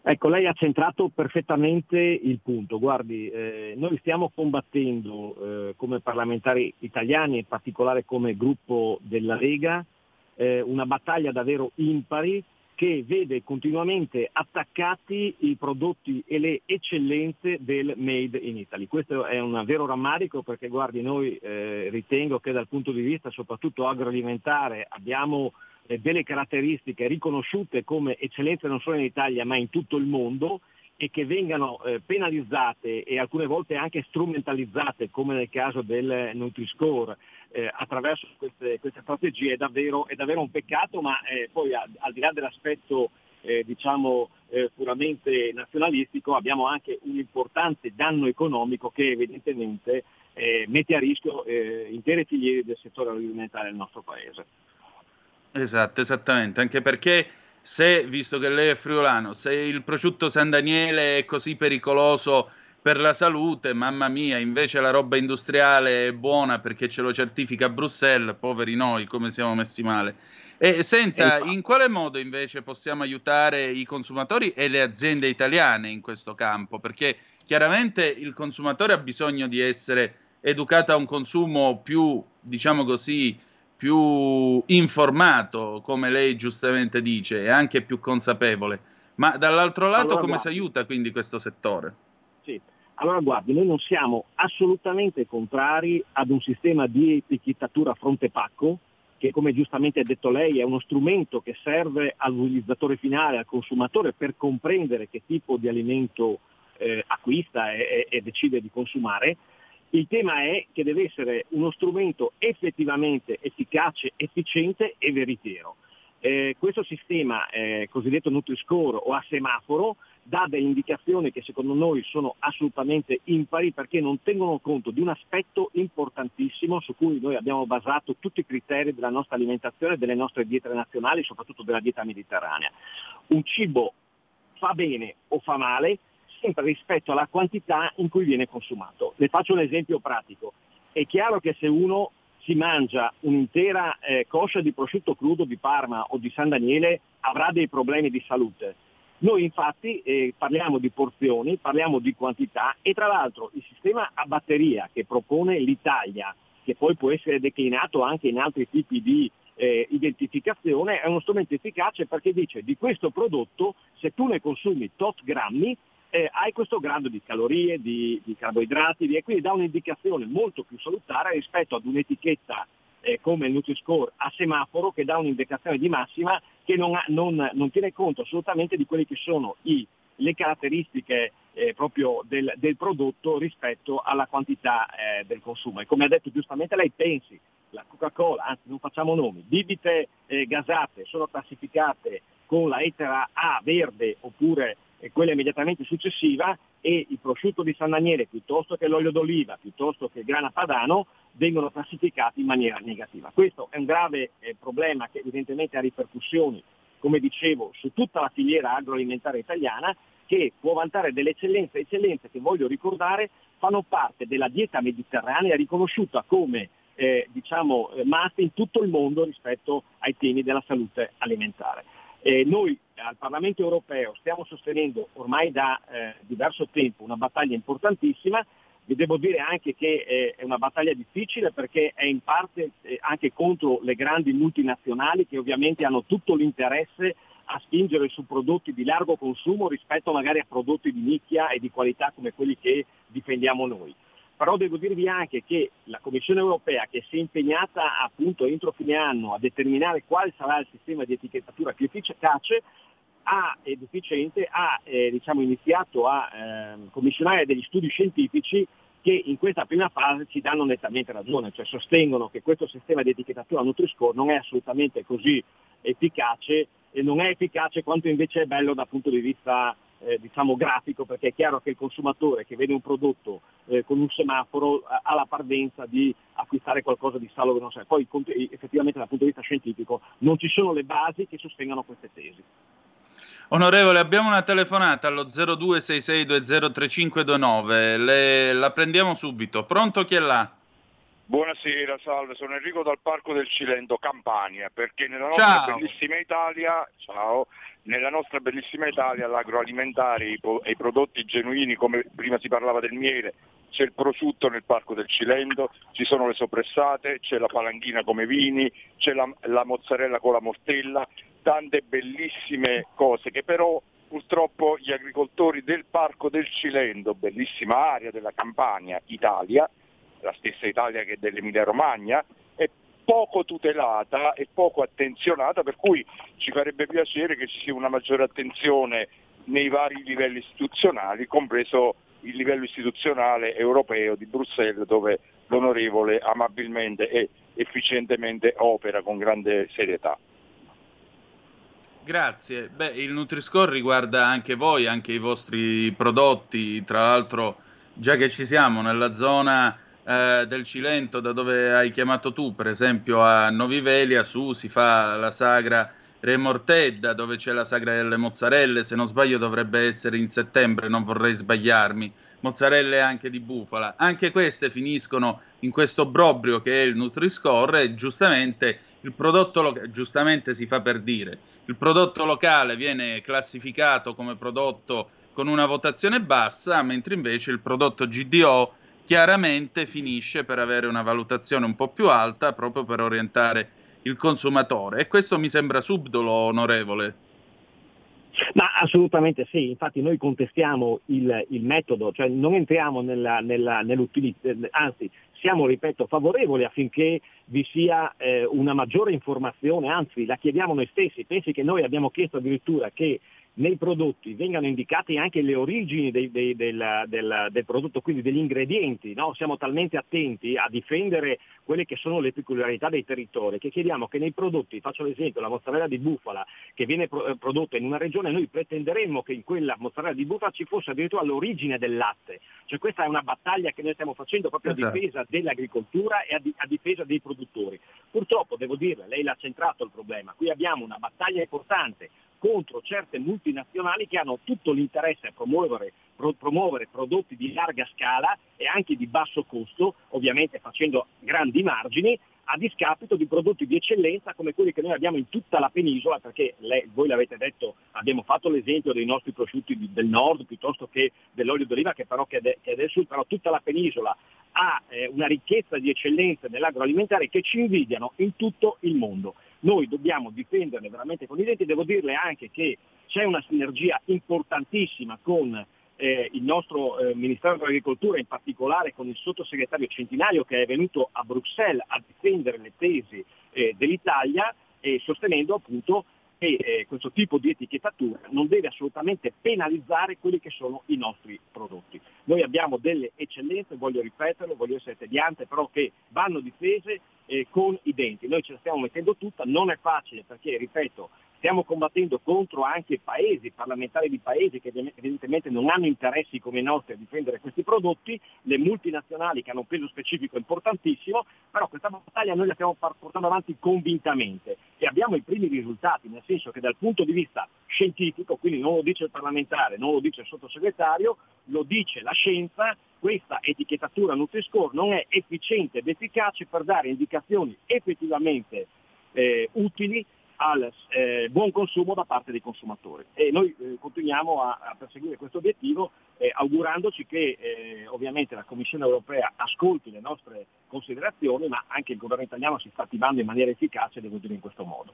Ecco, lei ha centrato perfettamente il punto. Guardi, eh, noi stiamo combattendo eh, come parlamentari italiani, in particolare come gruppo della Lega, eh, una battaglia davvero impari che vede continuamente attaccati i prodotti e le eccellenze del Made in Italy. Questo è un vero rammarico perché guardi, noi eh, ritengo che dal punto di vista soprattutto agroalimentare abbiamo delle caratteristiche riconosciute come eccellenze non solo in Italia ma in tutto il mondo e che vengano eh, penalizzate e alcune volte anche strumentalizzate come nel caso del Nutri-Score eh, attraverso queste, queste strategie è davvero, è davvero, un peccato ma eh, poi al di là dell'aspetto eh, diciamo eh, puramente nazionalistico abbiamo anche un importante danno economico che evidentemente mette a rischio intere filiere del settore alimentare del nostro paese. Esatto, esattamente, anche perché se, visto che lei è friulano, se il prosciutto San Daniele è così pericoloso per la salute, mamma mia, invece la roba industriale è buona perché ce lo certifica Bruxelles, poveri noi, come siamo messi male. E senta, in quale modo invece possiamo aiutare i consumatori e le aziende italiane in questo campo? Perché chiaramente il consumatore ha bisogno di essere educato a un consumo più, diciamo così, più informato, come lei giustamente dice, e anche più consapevole. Ma dall'altro lato allora, come si aiuta quindi questo settore? Sì. Allora guardi, noi non siamo assolutamente contrari ad un sistema di etichettatura fronte pacco, che come giustamente ha detto lei è uno strumento che serve all'utilizzatore finale, al consumatore, per comprendere che tipo di alimento eh, acquista e, e decide di consumare, il tema è che deve essere uno strumento effettivamente efficace, efficiente e veritiero. Eh, questo sistema eh, cosiddetto Nutri-Score o a semaforo dà delle indicazioni che secondo noi sono assolutamente impari perché non tengono conto di un aspetto importantissimo su cui noi abbiamo basato tutti i criteri della nostra alimentazione, delle nostre diete nazionali, soprattutto della dieta mediterranea. Un cibo fa bene o fa male sempre rispetto alla quantità in cui viene consumato. Le faccio un esempio pratico. È chiaro che se uno si mangia un'intera eh, coscia di prosciutto crudo di Parma o di San Daniele avrà dei problemi di salute. Noi infatti eh, parliamo di porzioni, parliamo di quantità e tra l'altro il sistema a batteria che propone l'Italia, che poi può essere declinato anche in altri tipi di eh, identificazione, è uno strumento efficace perché dice di questo prodotto se tu ne consumi tot grammi eh, hai questo grado di calorie, di, di carboidrati e quindi dà un'indicazione molto più salutare rispetto ad un'etichetta eh, come il Nutri-Score a semaforo che dà un'indicazione di massima che non, ha, non, non tiene conto assolutamente di quelle che sono i, le caratteristiche eh, proprio del, del, prodotto rispetto alla quantità eh, del consumo. E come ha detto giustamente lei, pensi la Coca-Cola, anzi non facciamo nomi, bibite eh, gasate sono classificate con la lettera A verde oppure eh, quella immediatamente successiva e il prosciutto di San Daniele piuttosto che l'olio d'oliva, piuttosto che il grana padano vengono classificati in maniera negativa. Questo è un grave eh, problema che evidentemente ha ripercussioni, come dicevo, su tutta la filiera agroalimentare italiana che può vantare delle eccellenze, eccellenze che voglio ricordare fanno parte della dieta mediterranea riconosciuta come eh, diciamo, eh, must in tutto il mondo rispetto ai temi della salute alimentare. Eh, noi al Parlamento europeo stiamo sostenendo ormai da eh, diverso tempo una battaglia importantissima, vi devo dire anche che eh, è una battaglia difficile perché è in parte eh, anche contro le grandi multinazionali che ovviamente hanno tutto l'interesse a spingere su prodotti di largo consumo rispetto magari a prodotti di nicchia e di qualità come quelli che difendiamo noi. Però devo dirvi anche che la Commissione europea che si è impegnata appunto entro fine anno a determinare quale sarà il sistema di etichettatura più efficace ha, ed efficiente ha eh, diciamo, iniziato a eh, commissionare degli studi scientifici che in questa prima fase ci danno nettamente ragione, cioè sostengono che questo sistema di etichettatura Nutri-Score non è assolutamente così efficace e non è efficace quanto invece è bello dal punto di vista eh, diciamo grafico perché è chiaro che il consumatore che vede un prodotto eh, con un semaforo ha la parvenza di acquistare qualcosa di salo che non sa. Poi effettivamente dal punto di vista scientifico non ci sono le basi che sostengano queste tesi. Onorevole, abbiamo una telefonata allo 0266203529, Le, la prendiamo subito. Pronto chi è là? Buonasera, salve, sono Enrico dal Parco del Cilento, Campania, perché nella nostra Ciao. bellissima Italia, ciao, nella nostra bellissima Italia l'agroalimentare e i, pro- i prodotti genuini, come prima si parlava del miele, c'è il prosciutto nel Parco del Cilento, ci sono le sopressate, c'è la palanchina come vini, c'è la, la mozzarella con la mortella, tante bellissime cose che però purtroppo gli agricoltori del Parco del Cilento, bellissima area della Campania, Italia, la stessa Italia che dell'Emilia Romagna, è poco tutelata e poco attenzionata, per cui ci farebbe piacere che ci sia una maggiore attenzione nei vari livelli istituzionali, compreso il livello istituzionale europeo di Bruxelles, dove l'onorevole amabilmente e efficientemente opera con grande serietà. Grazie. Beh, il Nutri-Score riguarda anche voi, anche i vostri prodotti. Tra l'altro, già che ci siamo nella zona eh, del Cilento, da dove hai chiamato tu, per esempio a Novi Velia, su si fa la sagra Remortedda, dove c'è la sagra delle mozzarelle. Se non sbaglio, dovrebbe essere in settembre, non vorrei sbagliarmi. Mozzarelle anche di bufala. Anche queste finiscono in questo brobrio che è il Nutri-Score e giustamente il prodotto locale, giustamente si fa per dire, il prodotto locale viene classificato come prodotto con una votazione bassa, mentre invece il prodotto GDO chiaramente finisce per avere una valutazione un po' più alta proprio per orientare il consumatore. E questo mi sembra subdolo, onorevole. Ma assolutamente sì, infatti noi contestiamo il, il metodo, cioè non entriamo nella, nella, nell'utilizzo, anzi siamo, ripeto, favorevoli affinché vi sia eh, una maggiore informazione, anzi la chiediamo noi stessi, pensi che noi abbiamo chiesto addirittura che nei prodotti vengano indicate anche le origini dei, dei, del, del, del, prodotto, quindi degli ingredienti, no? siamo talmente attenti a difendere quelle che sono le peculiarità dei territori che chiediamo che nei prodotti, faccio l'esempio, la mozzarella di bufala che viene eh, prodotta in una regione, noi pretenderemmo che in quella mozzarella di bufala ci fosse addirittura l'origine del latte, cioè questa è una battaglia che noi stiamo facendo proprio esatto. a difesa dell'agricoltura e a, di, a difesa dei produttori. Purtroppo, devo dirle, lei l'ha centrato il problema, qui abbiamo una battaglia importante contro certe multinazionali che hanno tutto l'interesse a promuovere, pro, promuovere, prodotti di larga scala e anche di basso costo, ovviamente facendo grandi margini, a discapito di prodotti di eccellenza come quelli che noi abbiamo in tutta la penisola, perché lei, voi l'avete detto, abbiamo fatto l'esempio dei nostri prosciutti di, del nord piuttosto che dell'olio d'oliva che però che de, che è del sud, però tutta la penisola ha eh, una ricchezza di eccellenze nell'agroalimentare che ci invidiano in tutto il mondo. Noi dobbiamo difenderle veramente con i denti, devo dirle anche che c'è una sinergia importantissima con eh, il nostro eh, Ministero dell'Agricoltura, in particolare con il sottosegretario Centinaio che è venuto a Bruxelles a difendere le tesi eh, dell'Italia e sostenendo appunto che eh, questo tipo di etichettatura non deve assolutamente penalizzare quelli che sono i nostri prodotti. Noi abbiamo delle eccellenze, voglio ripeterlo, voglio essere tediante, però che vanno difese eh, con i denti. Noi ce la stiamo mettendo tutta, non è facile perché, ripeto, stiamo combattendo contro anche paesi, parlamentari di paesi che evidentemente non hanno interessi come i nostri a difendere questi prodotti, le multinazionali che hanno un peso specifico importantissimo, però questa battaglia noi la stiamo portando avanti convintamente e abbiamo i primi risultati, nel senso che dal punto di vista scientifico, quindi non lo dice il parlamentare, non lo dice il sottosegretario, lo dice la scienza, questa etichettatura Nutri-Score non è efficiente ed efficace per dare indicazioni effettivamente eh, utili al eh, buon consumo da parte dei consumatori. E noi eh, continuiamo a, a, perseguire questo obiettivo eh, augurandoci che eh, ovviamente la Commissione europea ascolti le nostre considerazioni, ma anche il governo italiano si sta attivando in maniera efficace, devo dire in questo modo.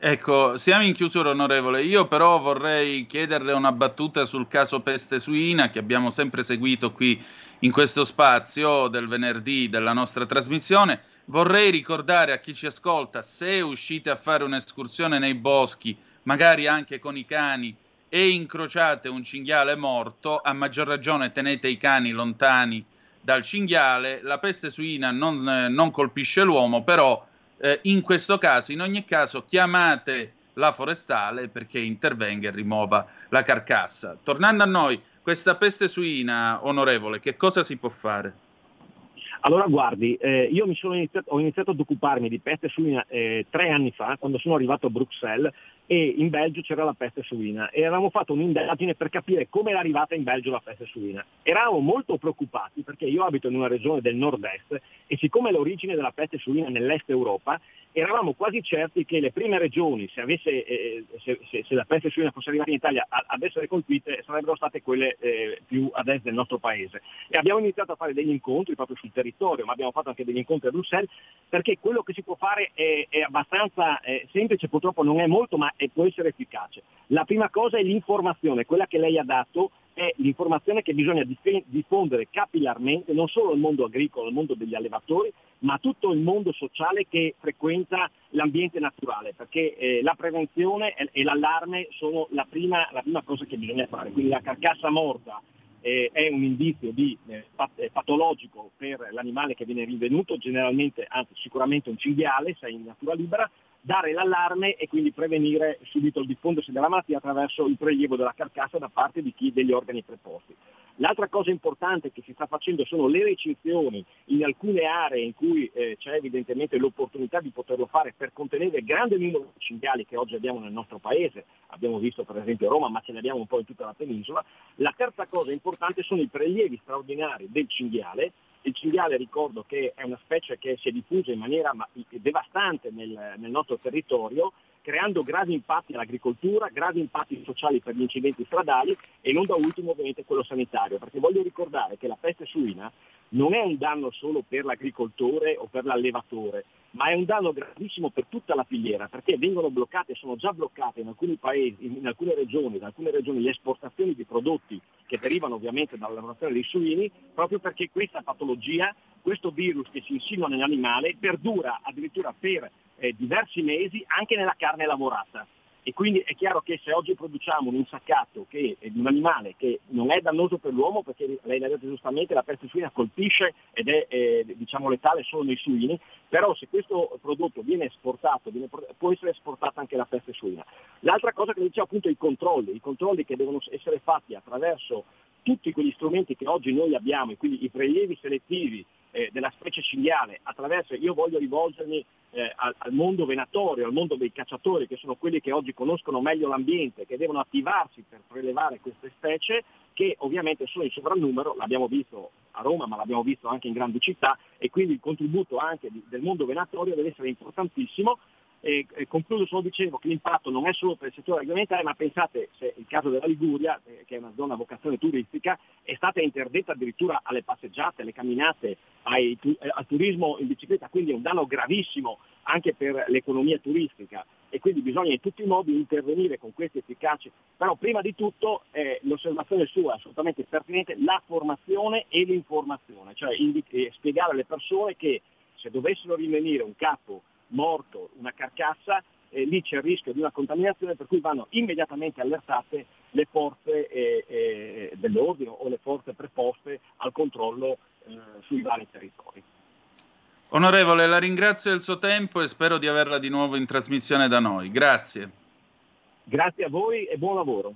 Ecco, siamo in chiusura onorevole, io però vorrei chiederle una battuta sul caso peste suina che abbiamo sempre seguito qui in questo spazio del venerdì della nostra trasmissione. Vorrei ricordare a chi ci ascolta, se uscite a fare un'escursione nei boschi, magari anche con i cani, e incrociate un cinghiale morto, a maggior ragione tenete i cani lontani dal cinghiale. La peste suina non, eh, non colpisce l'uomo, però eh, in questo caso, in ogni caso, chiamate la forestale perché intervenga e rimuova la carcassa. Tornando a noi, questa peste suina, onorevole, che cosa si può fare? Allora guardi, eh, io iniziato, ho iniziato ad occuparmi di peste suina eh, tre anni fa, quando sono arrivato a Bruxelles e in Belgio c'era la peste suina e avevamo fatto un'indagine per capire come era arrivata in Belgio la peste suina. Eravamo molto preoccupati perché io abito in una regione del nord-est e siccome l'origine della peste suina nell'est Europa, eravamo quasi certi che le prime regioni, se, avesse, eh, se, se, se la peste suina fosse arrivata in Italia a, ad essere colpite, sarebbero state quelle eh, più ad est del nostro paese. E abbiamo iniziato a fare degli incontri proprio sul territorio, ma abbiamo fatto anche degli incontri a Bruxelles, perché quello che si può fare è, è abbastanza eh, semplice, purtroppo non è molto, ma e può essere efficace. La prima cosa è l'informazione, quella che lei ha dato è l'informazione che bisogna diffondere capillarmente non solo al mondo agricolo, al mondo degli allevatori, ma a tutto il mondo sociale che frequenta l'ambiente naturale, perché eh, la prevenzione e, l'allarme sono la prima, la prima, cosa che bisogna fare. Quindi la carcassa morta eh, è un indizio di, eh, eh patologico per l'animale che viene rinvenuto, generalmente, anzi sicuramente un cinghiale, se è in natura libera, dare l'allarme e quindi prevenire subito il diffondersi della malattia attraverso il prelievo della carcassa da parte di chi degli organi preposti. L'altra cosa importante che si sta facendo sono le recinzioni in alcune aree in cui eh, c'è evidentemente l'opportunità di poterlo fare per contenere il grande numero di cinghiali che oggi abbiamo nel nostro paese, abbiamo visto per esempio Roma ma ce ne abbiamo un po' in tutta la penisola. La terza cosa importante sono i prelievi straordinari del cinghiale il cinghiale ricordo che è una specie che si è diffusa in maniera devastante nel, nel nostro territorio, creando gravi impatti all'agricoltura, gravi impatti sociali per gli incidenti stradali e non da ultimo ovviamente quello sanitario, perché voglio ricordare che la peste suina non è un danno solo per l'agricoltore o per l'allevatore, ma è un danno gravissimo per tutta la filiera, perché vengono bloccate, sono già bloccate in alcuni paesi, in alcune regioni, in alcune regioni le esportazioni di prodotti che derivano ovviamente dalla lavorazione dei suini, proprio perché questa patologia, questo virus che si insinua nell'animale, perdura addirittura per eh, diversi mesi anche nella carne lavorata. E quindi è chiaro che se oggi produciamo un insaccato che, di un animale che non è dannoso per l'uomo, perché lei l'ha detto giustamente, la peste suina colpisce ed è eh, diciamo, letale solo nei suini, però se questo prodotto viene esportato, viene, può essere esportata anche la peste suina. L'altra cosa che dicevo appunto i controlli, i controlli che devono essere fatti attraverso tutti quegli strumenti che oggi noi abbiamo, quindi i prelievi selettivi eh, della specie cinghiale, attraverso, io voglio rivolgermi eh, al, al, mondo venatorio, al mondo dei cacciatori, che sono quelli che oggi conoscono meglio l'ambiente, che devono attivarsi per prelevare queste specie, che ovviamente sono in sovrannumero, l'abbiamo visto a Roma, ma l'abbiamo visto anche in grandi città, e quindi il contributo anche di, del mondo venatorio deve essere importantissimo e, e concludo solo dicendo che l'impatto non è solo per il settore agroalimentare, ma pensate, se il caso della Liguria, eh, che è una zona a vocazione turistica, è stata interdetta addirittura alle passeggiate, alle camminate, ai, eh, al turismo in bicicletta, quindi è un danno gravissimo anche per l'economia turistica. E quindi bisogna in tutti i modi intervenire con questi efficaci, però prima di tutto eh, l'osservazione sua è assolutamente pertinente, la formazione e l'informazione, cioè indic- eh, spiegare alle persone che se dovessero rinvenire un capo morto, una carcassa, eh, lì c'è il rischio di una contaminazione per cui vanno immediatamente allertate le forze eh, eh, dell'ordine o le forze preposte al controllo eh, sui vari territori. Onorevole, la ringrazio del suo tempo e spero di averla di nuovo in trasmissione da noi. Grazie. Grazie a voi e buon lavoro.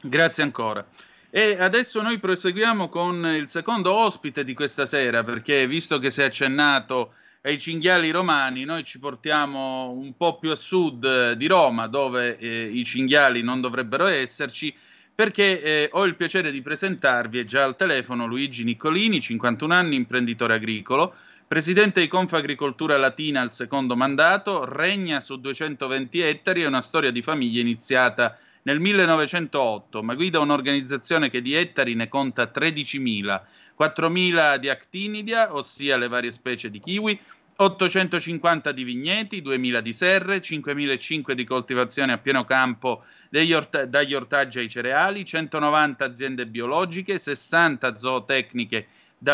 Grazie ancora. E adesso noi proseguiamo con il secondo ospite di questa sera, perché visto che si è accennato ai cinghiali romani, noi ci portiamo un po' più a sud eh, di Roma, dove eh, i cinghiali non dovrebbero esserci, perché eh, ho il piacere di presentarvi, è già al telefono, Luigi Niccolini, 51 anni, imprenditore agricolo, presidente di Confagricoltura Latina al secondo mandato, regna su 220 ettari e una storia di famiglia iniziata nel 1908, ma guida un'organizzazione che di ettari ne conta 13.000, 4.000 di actinidia, ossia le varie specie di kiwi, 850 di vigneti, 2.000 di serre, 5.500 di coltivazione a pieno campo orta- dagli ortaggi ai cereali, 190 aziende biologiche, 60 zootecniche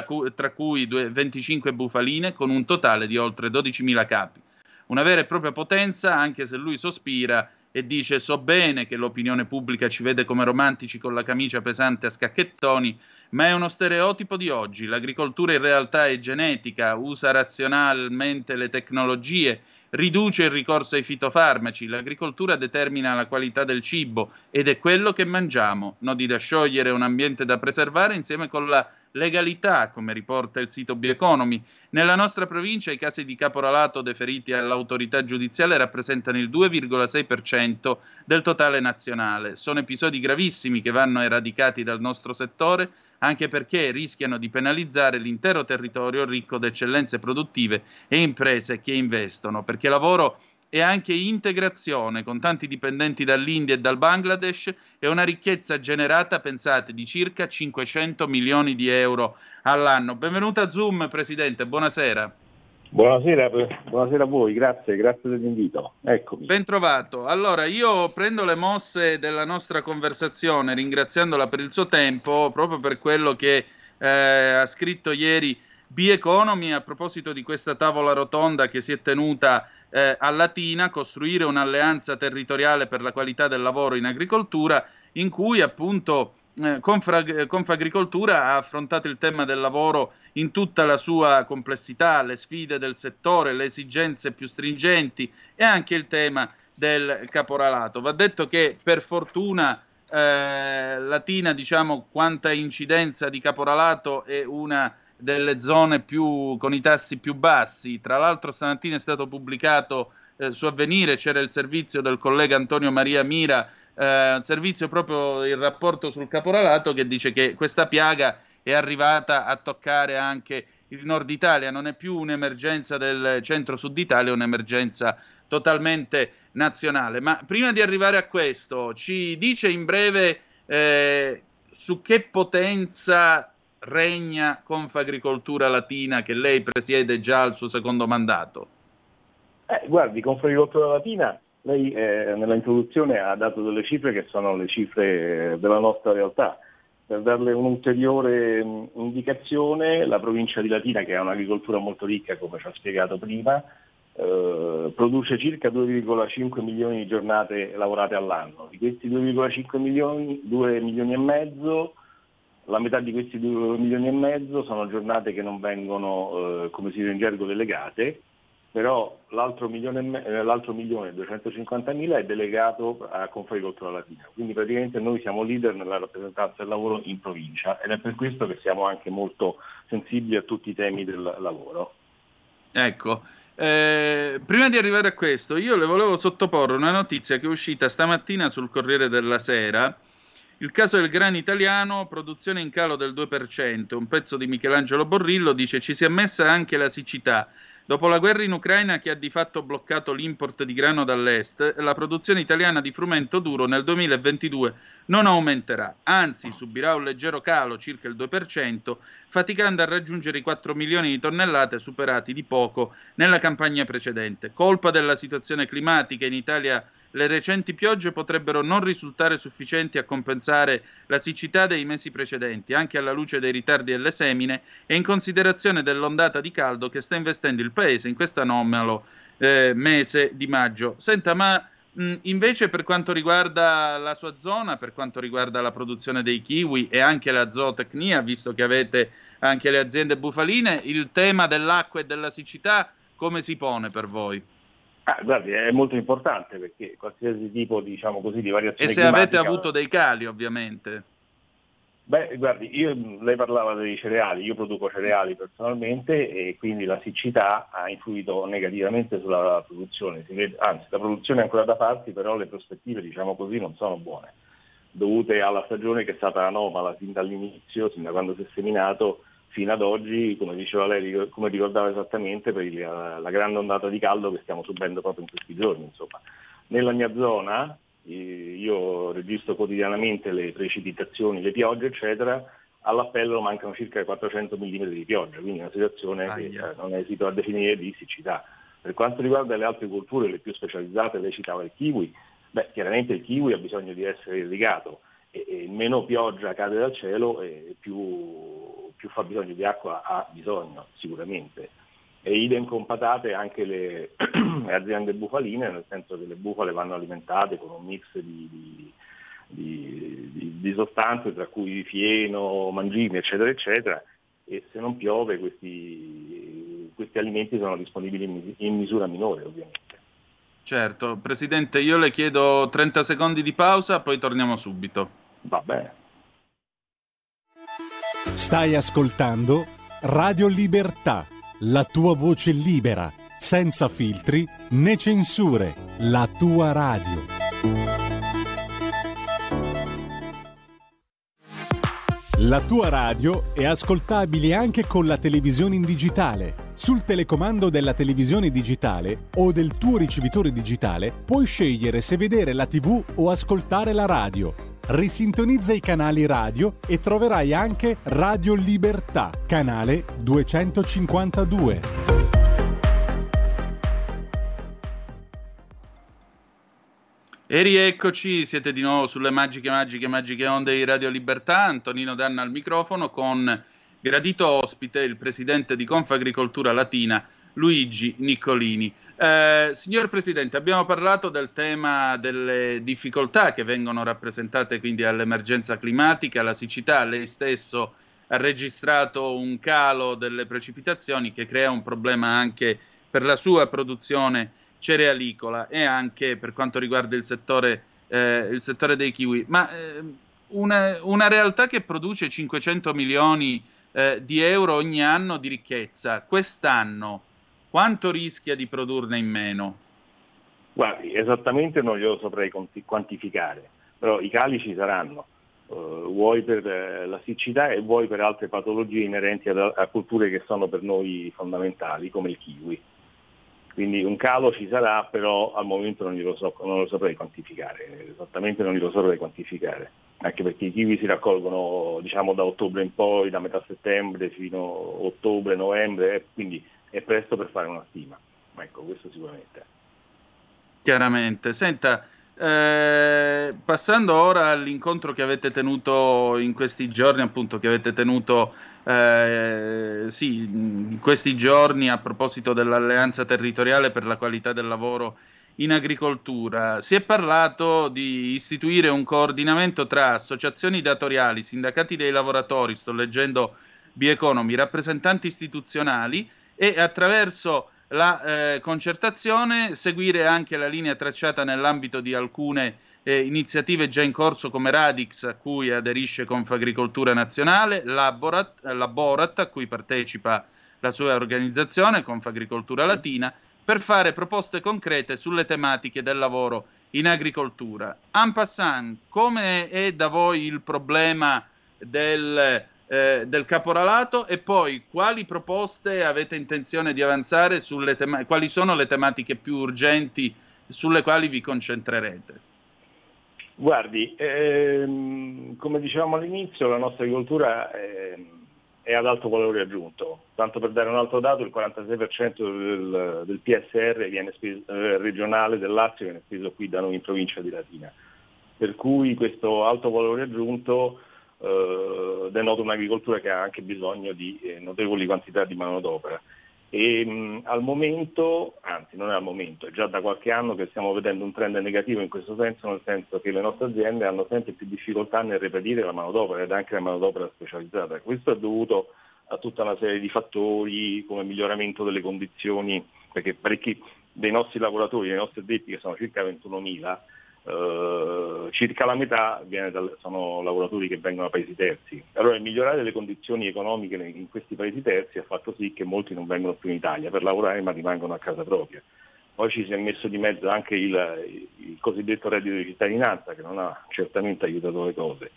cu- tra cui 25 bufaline, con un totale di oltre 12.000 capi. Una vera e propria potenza, anche se lui sospira e dice so bene che l'opinione pubblica ci vede come romantici con la camicia pesante a scacchettoni, ma è uno stereotipo di oggi. L'agricoltura in realtà è genetica, usa razionalmente le tecnologie, riduce il ricorso ai fitofarmaci, l'agricoltura determina la qualità del cibo ed è quello che mangiamo, nodi da sciogliere, un ambiente da preservare insieme con la legalità, come riporta il sito Bioeconomy. Nella nostra provincia i casi di caporalato deferiti all'autorità giudiziale rappresentano il 2,6% del totale nazionale. Sono episodi gravissimi che vanno eradicati dal nostro settore anche perché rischiano di penalizzare l'intero territorio ricco di eccellenze produttive e imprese che investono, perché lavoro e anche integrazione con tanti dipendenti dall'India e dal Bangladesh e una ricchezza generata, pensate, di circa 500 milioni di euro all'anno. Benvenuta a Zoom, Presidente, buonasera. Buonasera, buonasera, a voi, grazie, grazie dell'invito. Eccomi. Ben trovato. Allora, io prendo le mosse della nostra conversazione ringraziandola per il suo tempo, proprio per quello che eh, ha scritto ieri B-Economy a proposito di questa tavola rotonda che si è tenuta eh, a Latina, costruire un'alleanza territoriale per la qualità del lavoro in agricoltura, in cui appunto eh, Confagricoltura ha affrontato il tema del lavoro in tutta la sua complessità, le sfide del settore, le esigenze più stringenti e anche il tema del caporalato. Va detto che per fortuna eh, Latina, diciamo, quanta incidenza di caporalato è una delle zone più, con i tassi più bassi. Tra l'altro stamattina è stato pubblicato eh, su Avvenire, c'era il servizio del collega Antonio Maria Mira, eh, servizio proprio il rapporto sul caporalato che dice che questa piaga è arrivata a toccare anche il nord Italia, non è più un'emergenza del centro-sud Italia, è un'emergenza totalmente nazionale. Ma prima di arrivare a questo, ci dice in breve eh, su che potenza regna Confagricoltura Latina che lei presiede già al suo secondo mandato? Eh, guardi, Confagricoltura Latina, lei eh, nella introduzione ha dato delle cifre che sono le cifre eh, della nostra realtà. Per darle un'ulteriore mm, indicazione, la provincia di Latina, che ha un'agricoltura molto ricca, come ci ha spiegato prima, eh, produce circa 2,5 milioni di giornate lavorate all'anno. Di questi 2,5 milioni, 2 milioni e mezzo la metà di questi 2 milioni e mezzo sono giornate che non vengono, eh, come si dice in gergo, delegate, però l'altro milione, eh, l'altro milione 250 mila è delegato a Confagricoltura Latina. Quindi praticamente noi siamo leader nella rappresentanza del lavoro in provincia ed è per questo che siamo anche molto sensibili a tutti i temi del lavoro. Ecco, eh, prima di arrivare a questo, io le volevo sottoporre una notizia che è uscita stamattina sul Corriere della Sera il caso del grano italiano, produzione in calo del 2%. Un pezzo di Michelangelo Borrillo dice ci si è messa anche la siccità. Dopo la guerra in Ucraina che ha di fatto bloccato l'import di grano dall'est, la produzione italiana di frumento duro nel 2022 non aumenterà, anzi subirà un leggero calo, circa il 2%, faticando a raggiungere i 4 milioni di tonnellate superati di poco nella campagna precedente. Colpa della situazione climatica in Italia le recenti piogge potrebbero non risultare sufficienti a compensare la siccità dei mesi precedenti, anche alla luce dei ritardi delle semine e in considerazione dell'ondata di caldo che sta investendo il paese in questo anomalo eh, mese di maggio. Senta, ma mh, invece per quanto riguarda la sua zona, per quanto riguarda la produzione dei kiwi e anche la zootecnia, visto che avete anche le aziende bufaline, il tema dell'acqua e della siccità come si pone per voi? Ah, guardi, è molto importante perché qualsiasi tipo diciamo così, di variazione E se avete avuto dei cali, ovviamente. Beh, guardi, io, lei parlava dei cereali, io produco cereali personalmente e quindi la siccità ha influito negativamente sulla produzione, vede, anzi la produzione è ancora da farsi, però le prospettive diciamo così non sono buone, dovute alla stagione che è stata anomala sin dall'inizio, sin da quando si è seminato, fino ad oggi, come diceva lei, come ricordava esattamente, per il, la grande ondata di caldo che stiamo subendo proprio in questi giorni. Insomma. Nella mia zona, io registro quotidianamente le precipitazioni, le piogge, eccetera, all'appello mancano circa 400 mm di pioggia, quindi una situazione ah, che yeah. non esito a definire di siccità. Per quanto riguarda le altre culture, le più specializzate, lei citava il kiwi, beh, chiaramente il kiwi ha bisogno di essere irrigato e, e meno pioggia cade dal cielo e più, più fa bisogno di acqua ha bisogno, sicuramente e idem con patate anche le, aziende bufaline, nel senso che le bufale vanno alimentate con un mix di, di, di, di sostanze, tra cui fieno, mangimi, eccetera, eccetera, e se non piove questi, questi alimenti sono disponibili in misura minore, ovviamente. Certo, Presidente, io le chiedo 30 secondi di pausa, poi torniamo subito. Va bene. Stai ascoltando Radio Libertà la tua voce libera, senza filtri né censure, la tua radio. La tua radio è ascoltabile anche con la televisione in digitale. Sul telecomando della televisione digitale o del tuo ricevitore digitale puoi scegliere se vedere la TV o ascoltare la radio risintonizza i canali radio e troverai anche Radio Libertà, canale 252. E rieccoci, siete di nuovo sulle magiche, magiche, magiche onde di Radio Libertà. Antonino Danna al microfono con gradito ospite il presidente di Confagricoltura Latina, Luigi Niccolini. Eh, signor Presidente, abbiamo parlato del tema delle difficoltà che vengono rappresentate quindi all'emergenza climatica, alla siccità. Lei stesso ha registrato un calo delle precipitazioni che crea un problema anche per la sua produzione cerealicola e anche per quanto riguarda il settore, eh, il settore dei kiwi. Ma eh, una, una, realtà che produce 500 milioni eh, di euro ogni anno di ricchezza, quest'anno quanto rischia di produrne in meno? Guardi, esattamente non glielo saprei quantificare, però i cali ci saranno, uh, vuoi per eh, la siccità e vuoi per altre patologie inerenti a, a culture che sono per noi fondamentali, come il kiwi. Quindi un calo ci sarà, però al momento non, glielo so, non lo saprei quantificare, esattamente non glielo saprei quantificare, anche perché i kiwi si raccolgono diciamo, da ottobre in poi, da metà settembre fino a ottobre, novembre, quindi è presto per fare una stima, ma ecco, questo sicuramente. Chiaramente. Senta, eh, passando ora all'incontro che avete tenuto in questi giorni, appunto, che avete tenuto eh, sì, in questi giorni a proposito dell'alleanza territoriale per la qualità del lavoro in agricoltura, si è parlato di istituire un coordinamento tra associazioni datoriali, sindacati dei lavoratori, sto leggendo Bieconomy, rappresentanti istituzionali e attraverso la eh, concertazione seguire anche la linea tracciata nell'ambito di alcune eh, iniziative già in corso come Radix a cui aderisce Confagricoltura Nazionale, Laborat, Laborat a cui partecipa la sua organizzazione Confagricoltura Latina per fare proposte concrete sulle tematiche del lavoro in agricoltura. En passant, come è da voi il problema del eh, del caporalato e poi quali proposte avete intenzione di avanzare tema- quali sono le tematiche più urgenti sulle quali vi concentrerete? Guardi, ehm, come dicevamo all'inizio, la nostra agricoltura è, è ad alto valore aggiunto. Tanto per dare un altro dato, il 46% del, del PSR speso, eh, regionale del Lazio viene speso qui da noi in provincia di Latina. Per cui questo alto valore aggiunto eh, denota un'agricoltura che ha anche bisogno di eh, notevoli quantità di manodopera. E, mh, al momento, anzi non è al momento, è già da qualche anno che stiamo vedendo un trend negativo in questo senso, nel senso che le nostre aziende hanno sempre più difficoltà nel reperire la manodopera ed anche la manodopera specializzata. Questo è dovuto a tutta una serie di fattori come miglioramento delle condizioni, perché parecchi dei nostri lavoratori, dei nostri addetti, che sono circa 21.000, eh, circa la metà dal, sono lavoratori che vengono da paesi terzi. Allora il migliorare le condizioni economiche in questi paesi terzi ha fatto sì che molti non vengono più in Italia per lavorare ma rimangono a casa propria. Poi ci si è messo di mezzo anche il, il cosiddetto reddito di cittadinanza che non ha certamente aiutato le cose.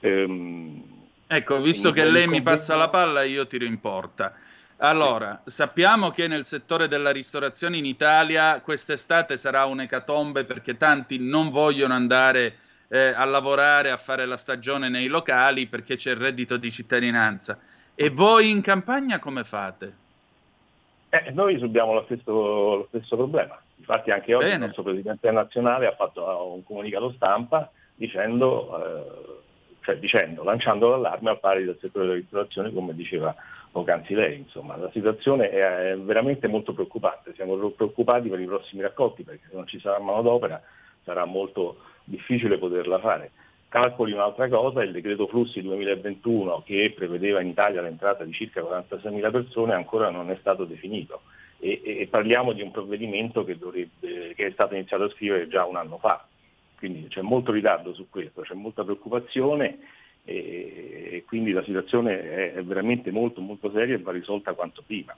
Ehm, ecco, visto che lei mi passa la palla, io tiro in porta. Allora, sappiamo che nel settore della ristorazione in Italia quest'estate sarà un'ecatombe perché tanti non vogliono andare eh, a lavorare, a fare la stagione nei locali perché c'è il reddito di cittadinanza. E voi in campagna come fate? Eh, noi subiamo lo stesso, lo stesso, problema. Infatti anche oggi Bene. il nostro Presidente nazionale ha fatto un comunicato stampa dicendo, eh, cioè dicendo lanciando l'allarme al pari del settore della ristorazione, come diceva poc'anzi lei. Insomma, la situazione è veramente molto preoccupante, siamo preoccupati per i prossimi raccolti perché se non ci sarà manodopera sarà molto difficile poterla fare. Calcoli un'altra cosa, il decreto flussi 2021 che prevedeva in Italia l'entrata di circa 46.000 persone ancora non è stato definito e, e parliamo di un provvedimento che, dovrebbe, che è stato iniziato a scrivere già un anno fa, quindi c'è molto ritardo su questo, c'è molta preoccupazione e, quindi la situazione è veramente molto molto seria e va risolta quanto prima.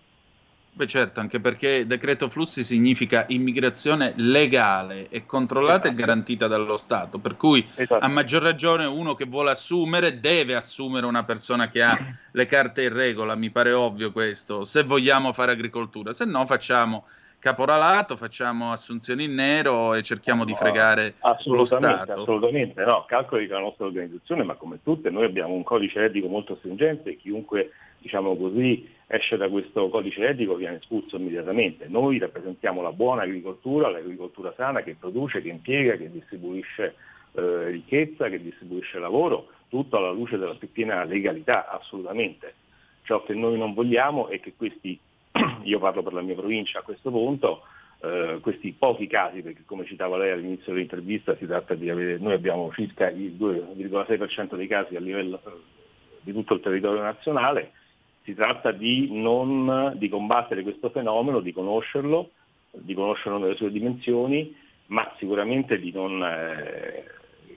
Beh certo, anche perché decreto flussi significa immigrazione legale e controllata esatto. e garantita dallo Stato, per cui esatto. a maggior ragione uno che vuole assumere deve assumere una persona che ha le carte in regola, mi pare ovvio questo, se vogliamo fare agricoltura, se no facciamo caporalato, facciamo assunzioni in nero e cerchiamo no, di fregare lo Stato. Assolutamente, no, calcoli che la nostra organizzazione, ma come tutte, noi abbiamo un codice etico molto stringente e chiunque, diciamo così, esce da questo codice etico viene espulso immediatamente. Noi rappresentiamo la buona agricoltura, l'agricoltura sana che produce, che impiega, che distribuisce eh, ricchezza, che distribuisce lavoro, tutto alla luce della più piena legalità, assolutamente. Ciò che noi non vogliamo è che questi io parlo per la mia provincia a questo punto, eh, questi pochi casi, perché come citava lei all'inizio dell'intervista si tratta di avere, noi abbiamo circa il 2,6% dei casi a livello eh, di tutto il territorio nazionale, si tratta di, non, di combattere questo fenomeno, di conoscerlo, di conoscerlo nelle sue dimensioni, ma sicuramente di non, eh,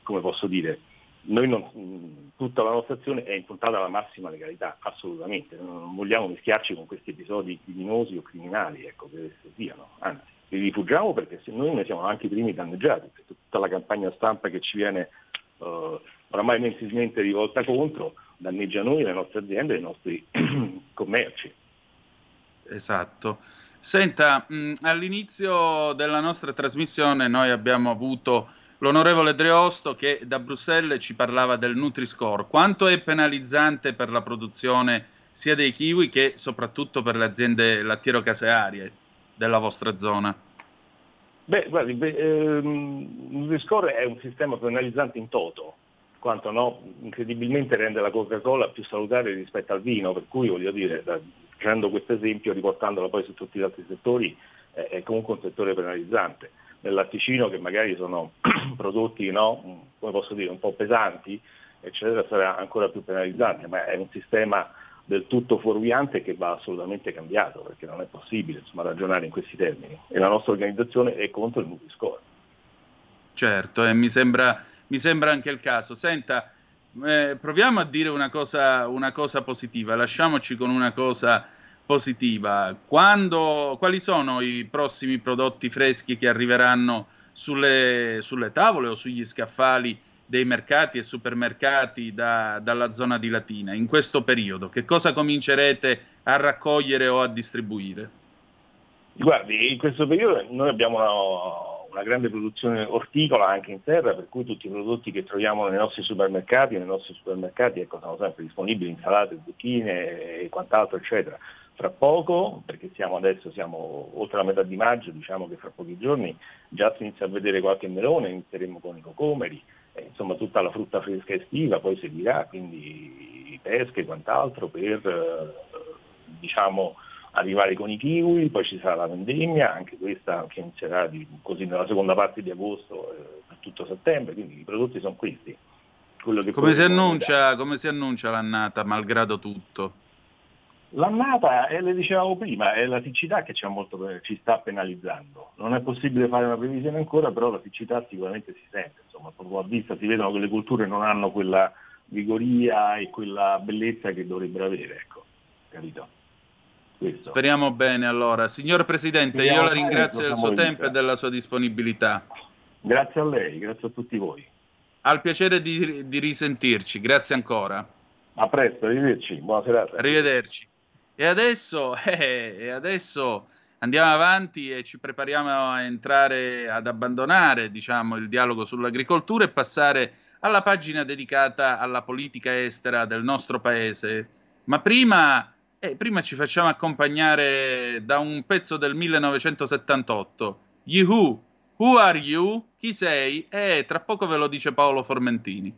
come posso dire, non, tutta la nostra azione è impuntata alla massima legalità, assolutamente, non vogliamo mischiarci con questi episodi criminosi o criminali, ecco, che siano, anzi, li rifugiamo perché se noi ne siamo anche i primi danneggiati, tutta la campagna stampa che ci viene uh, oramai mensilmente rivolta contro danneggia noi, le nostre aziende e i nostri commerci. Esatto. Senta, mh, all'inizio della nostra trasmissione noi abbiamo avuto l'onorevole Dreosto che da Bruxelles ci parlava del Nutri-Score. Quanto è penalizzante per la produzione sia dei kiwi che soprattutto per le aziende lattiero-casearie della vostra zona? Beh, guardi, beh, ehm, Nutri-Score è un sistema penalizzante in toto, quanto no, incredibilmente rende la Coca-Cola più salutare rispetto al vino, per cui voglio dire, facendo questo esempio, riportandolo poi su tutti gli altri settori, è comunque un settore penalizzante nel latticino che magari sono prodotti no, come posso dire, un po' pesanti, eccetera, sarà ancora più penalizzante, ma è un sistema del tutto fuorviante che va assolutamente cambiato, perché non è possibile insomma, ragionare in questi termini. E la nostra organizzazione è contro il Nutri-Score. Certo, e mi sembra, mi sembra anche il caso. Senta, eh, proviamo a dire una cosa, una cosa positiva, lasciamoci con una cosa positiva. Quando, quali sono i prossimi prodotti freschi che arriveranno sulle, sulle tavole o sugli scaffali dei mercati e supermercati da, dalla zona di Latina in questo periodo? Che cosa comincerete a raccogliere o a distribuire? Guardi, in questo periodo noi abbiamo una grande produzione orticola anche in terra, per cui tutti i prodotti che troviamo nei nostri supermercati, nei nostri supermercati ecco, sono sempre disponibili, insalate, zucchine e quant'altro, eccetera. Fra poco, perché siamo adesso siamo oltre la metà di maggio, diciamo che fra pochi giorni già si inizia a vedere qualche melone, inizieremo con i cocomeri, eh, insomma tutta la frutta fresca estiva poi seguirà, quindi pesche e quant'altro per eh, diciamo, arrivare con i kiwi, poi ci sarà la vendemmia, anche questa che inizierà di, così nella seconda parte di agosto eh, per tutto settembre, quindi i prodotti sono questi. Come si, annuncia, come si annuncia l'annata, malgrado tutto? L'annata, eh, le dicevamo prima, è la siccità che ci, molto, ci, sta penalizzando. Non è possibile fare una previsione ancora, però la siccità sicuramente si sente. Insomma, proprio a vista si vedono che le culture non hanno quella vigoria e quella bellezza che dovrebbero avere. Ecco, capito? Questo. Speriamo bene allora. Signor Presidente, Speriamo io la ringrazio del suo tempo e della sua disponibilità. Grazie a lei, grazie a tutti voi. Al piacere di, di risentirci, grazie ancora. A presto, arrivederci, buona serata. Arrivederci. E adesso, eh, e adesso andiamo avanti e ci prepariamo a entrare, ad abbandonare diciamo, il dialogo sull'agricoltura e passare alla pagina dedicata alla politica estera del nostro paese. Ma prima eh, prima ci facciamo accompagnare da un pezzo del 1978. Yuhu, who are you? Chi sei? E eh, tra poco ve lo dice Paolo Formentini.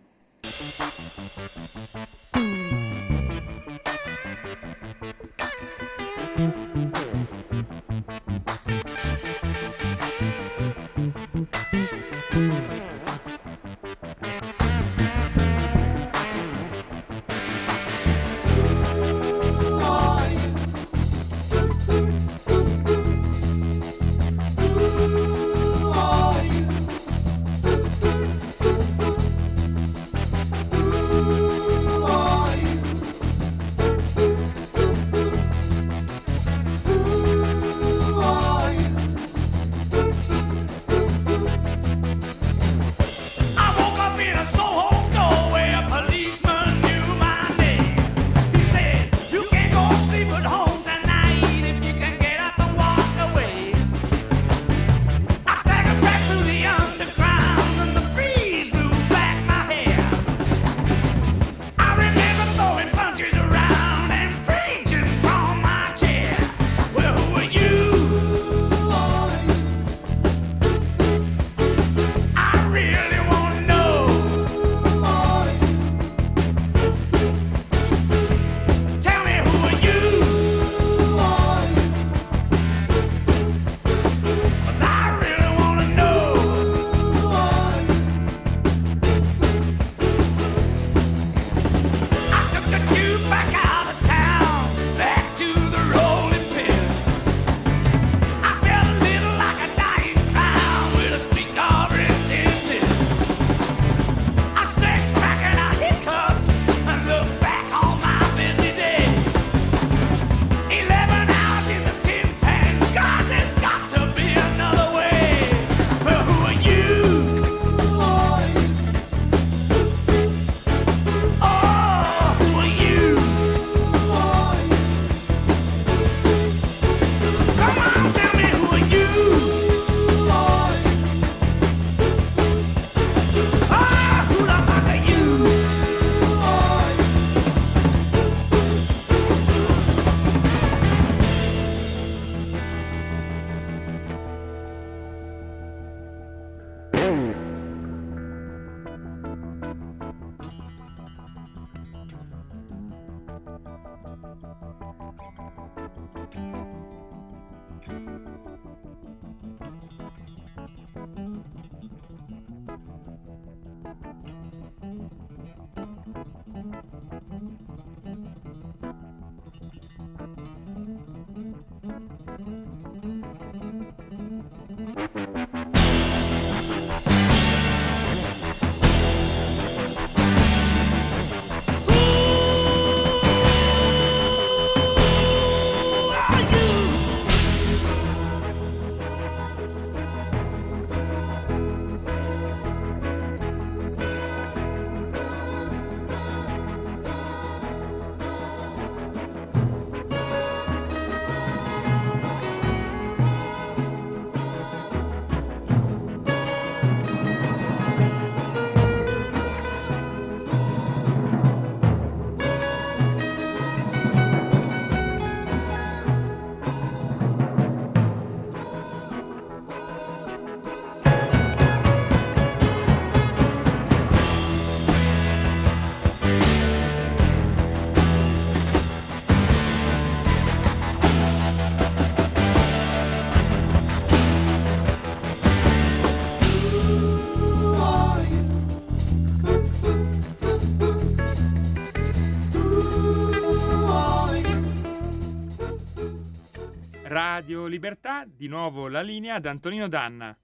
Libertà, di nuovo la linea ad Antonino Danna.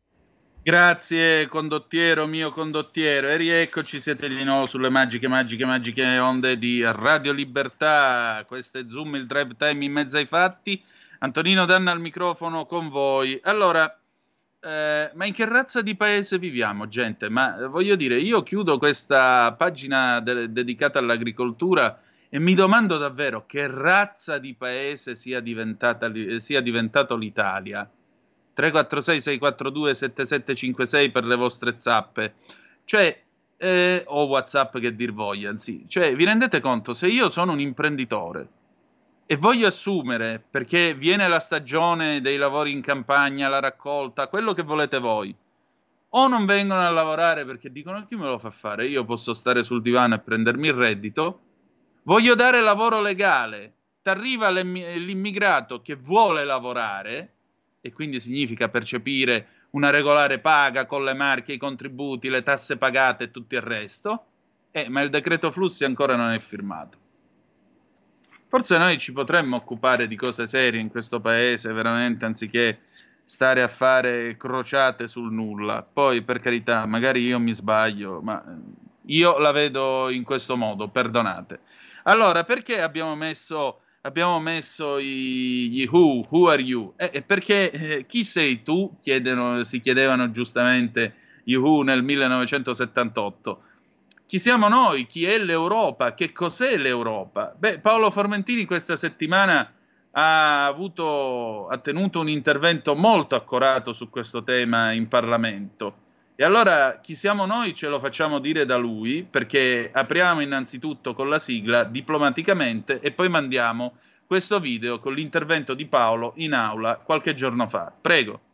Grazie condottiero, mio condottiero, e rieccoci, siete di nuovo sulle magiche, magiche, magiche onde di Radio Libertà. Questo è Zoom, il drive time in mezzo ai fatti. Antonino Danna al microfono con voi. Allora, eh, ma in che razza di paese viviamo, gente? Ma eh, voglio dire, io chiudo questa pagina de- dedicata all'agricoltura e mi domando davvero che razza di paese sia, sia diventato l'Italia. 346 642 7756 per le vostre zappe. Cioè, eh, o WhatsApp che dir voglia, sì. Cioè, vi rendete conto, se io sono un imprenditore e voglio assumere, perché viene la stagione dei lavori in campagna, la raccolta, quello che volete voi, o non vengono a lavorare perché dicono chi me lo fa fare, io posso stare sul divano e prendermi il reddito, voglio dare lavoro legale, ti arriva l'immigrato che vuole lavorare, e quindi significa percepire una regolare paga con le marche, i contributi, le tasse pagate e tutto il resto, eh, ma il decreto flussi ancora non è firmato. Forse noi ci potremmo occupare di cose serie in questo paese, veramente, anziché stare a fare crociate sul nulla. Poi, per carità, magari io mi sbaglio, ma io la vedo in questo modo, perdonate. Allora, perché abbiamo messo, abbiamo messo i, gli who, who are you? Eh, perché eh, chi sei tu? Chiedono, si chiedevano giustamente gli who nel 1978 chi siamo noi, chi è l'Europa, che cos'è l'Europa. Beh, Paolo Formentini questa settimana ha, avuto, ha tenuto un intervento molto accorato su questo tema in Parlamento. E allora chi siamo noi ce lo facciamo dire da lui, perché apriamo innanzitutto con la sigla diplomaticamente e poi mandiamo questo video con l'intervento di Paolo in aula qualche giorno fa. Prego.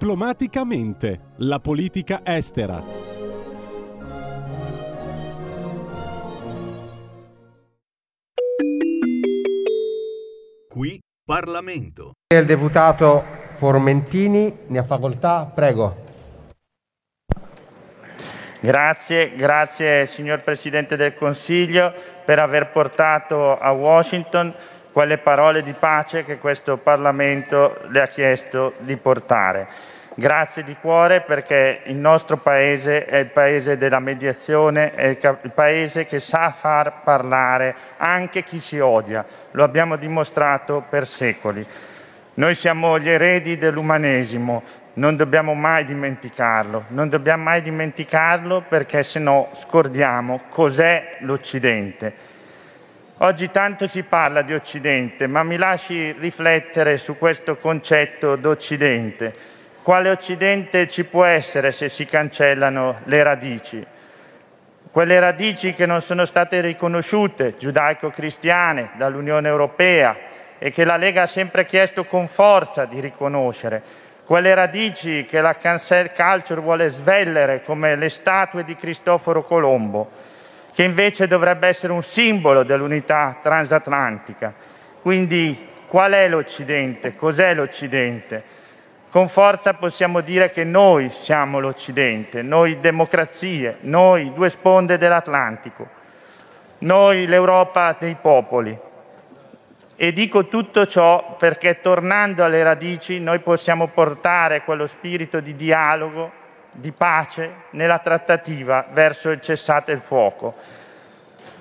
Diplomaticamente, la politica estera. Qui Parlamento. Il deputato Formentini ne ha facoltà, prego. Grazie, grazie signor Presidente del Consiglio per aver portato a Washington quelle parole di pace che questo Parlamento le ha chiesto di portare. Grazie di cuore perché il nostro Paese è il Paese della mediazione, è il Paese che sa far parlare anche chi si odia. Lo abbiamo dimostrato per secoli. Noi siamo gli eredi dell'umanesimo, non dobbiamo mai dimenticarlo, non dobbiamo mai dimenticarlo perché se no scordiamo cos'è l'Occidente. Oggi tanto si parla di Occidente, ma mi lasci riflettere su questo concetto d'Occidente. Quale Occidente ci può essere se si cancellano le radici? Quelle radici che non sono state riconosciute, giudaico-cristiane, dall'Unione Europea e che la Lega ha sempre chiesto con forza di riconoscere. Quelle radici che la cancel culture vuole svellere come le statue di Cristoforo Colombo che invece dovrebbe essere un simbolo dell'unità transatlantica. Quindi qual è l'Occidente? Cos'è l'Occidente? Con forza possiamo dire che noi siamo l'Occidente, noi democrazie, noi due sponde dell'Atlantico, noi l'Europa dei popoli. E dico tutto ciò perché tornando alle radici noi possiamo portare quello spirito di dialogo, di pace nella trattativa verso il cessate il fuoco.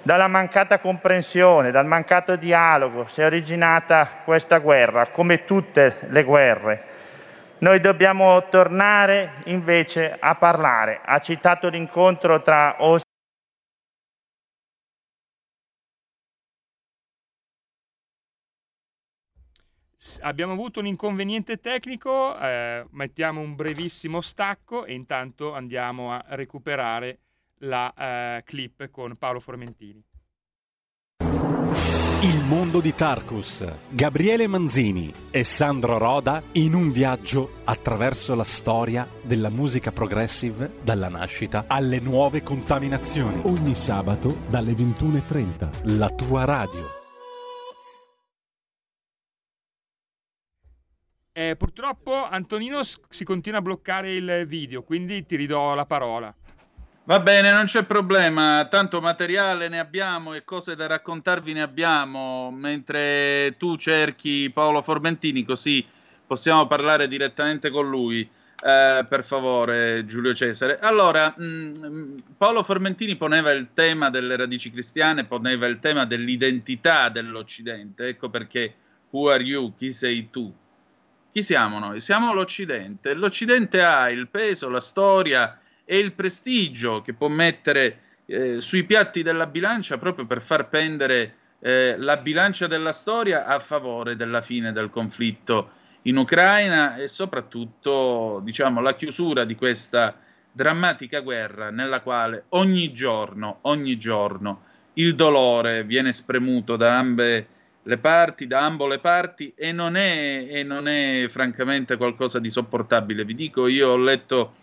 Dalla mancata comprensione, dal mancato dialogo si è originata questa guerra, come tutte le guerre. Noi dobbiamo tornare invece a parlare. Ha citato l'incontro tra Austin abbiamo avuto un inconveniente tecnico, eh, mettiamo un brevissimo stacco e intanto andiamo a recuperare la eh, clip con Paolo Formentini. Il mondo di Tarkus, Gabriele Manzini e Sandro Roda in un viaggio attraverso la storia della musica progressive dalla nascita alle nuove contaminazioni. Ogni sabato dalle 21.30, la tua radio. Eh, purtroppo Antonino si continua a bloccare il video, quindi ti ridò la parola. Va bene, non c'è problema, tanto materiale ne abbiamo e cose da raccontarvi ne abbiamo, mentre tu cerchi Paolo Formentini, così possiamo parlare direttamente con lui. Eh, per favore, Giulio Cesare. Allora, mh, Paolo Formentini poneva il tema delle radici cristiane, poneva il tema dell'identità dell'Occidente. Ecco perché, who are you? Chi sei tu? Chi siamo noi? Siamo l'Occidente. L'Occidente ha il peso, la storia e il prestigio che può mettere eh, sui piatti della bilancia proprio per far pendere eh, la bilancia della storia a favore della fine del conflitto in Ucraina e soprattutto diciamo la chiusura di questa drammatica guerra nella quale ogni giorno, ogni giorno il dolore viene spremuto da ambe le parti, da ambo le parti e non è, e non è francamente qualcosa di sopportabile. Vi dico, io ho letto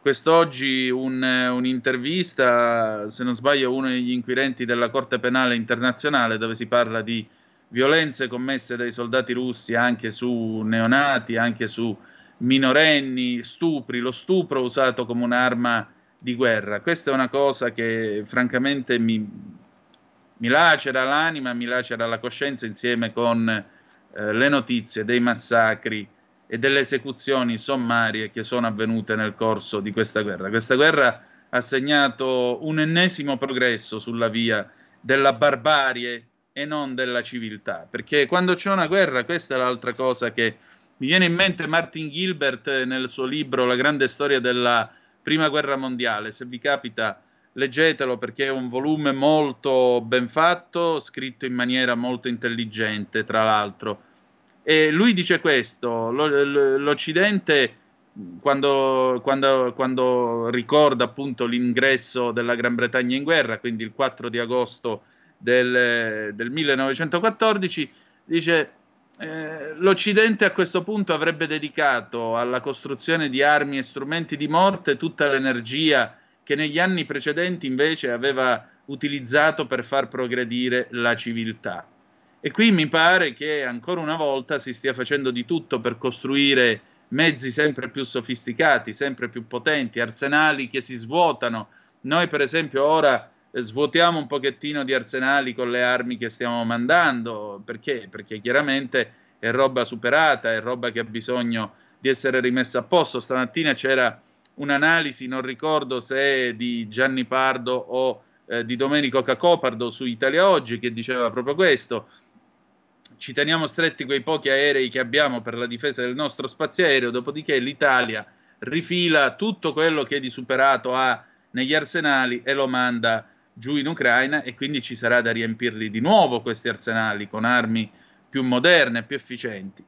quest'oggi un, un'intervista, se non sbaglio, uno degli inquirenti della Corte Penale Internazionale dove si parla di violenze commesse dai soldati russi anche su neonati, anche su minorenni, stupri, lo stupro usato come un'arma di guerra. Questa è una cosa che francamente mi, mi lacera l'anima, mi lacera la coscienza insieme con eh, le notizie dei massacri e delle esecuzioni sommarie che sono avvenute nel corso di questa guerra. Questa guerra ha segnato un ennesimo progresso sulla via della barbarie e non della civiltà, perché quando c'è una guerra, questa è l'altra cosa che mi viene in mente Martin Gilbert nel suo libro La grande storia della prima guerra mondiale, se vi capita leggetelo perché è un volume molto ben fatto, scritto in maniera molto intelligente, tra l'altro. E lui dice questo, l'Occidente quando, quando, quando, ricorda appunto l'ingresso della Gran Bretagna in guerra, quindi il 4 di agosto del, del 1914, dice eh, l'Occidente a questo punto avrebbe dedicato alla costruzione di armi e strumenti di morte tutta l'energia che negli anni precedenti invece aveva utilizzato per far progredire la civiltà. E qui mi pare che ancora una volta si stia facendo di tutto per costruire mezzi sempre più sofisticati, sempre più potenti, arsenali che si svuotano. Noi per esempio ora svuotiamo un pochettino di arsenali con le armi che stiamo mandando, perché? Perché chiaramente è roba superata, è roba che ha bisogno di essere rimessa a posto. Stamattina c'era un'analisi, non ricordo se di Gianni Pardo o eh, di Domenico Cacopardo su Italia Oggi, che diceva proprio questo. Ci teniamo stretti quei pochi aerei che abbiamo per la difesa del nostro spazio aereo, dopodiché l'Italia rifila tutto quello che di superato ha negli arsenali e lo manda giù in Ucraina e quindi ci sarà da riempirli di nuovo questi arsenali con armi più moderne, più efficienti.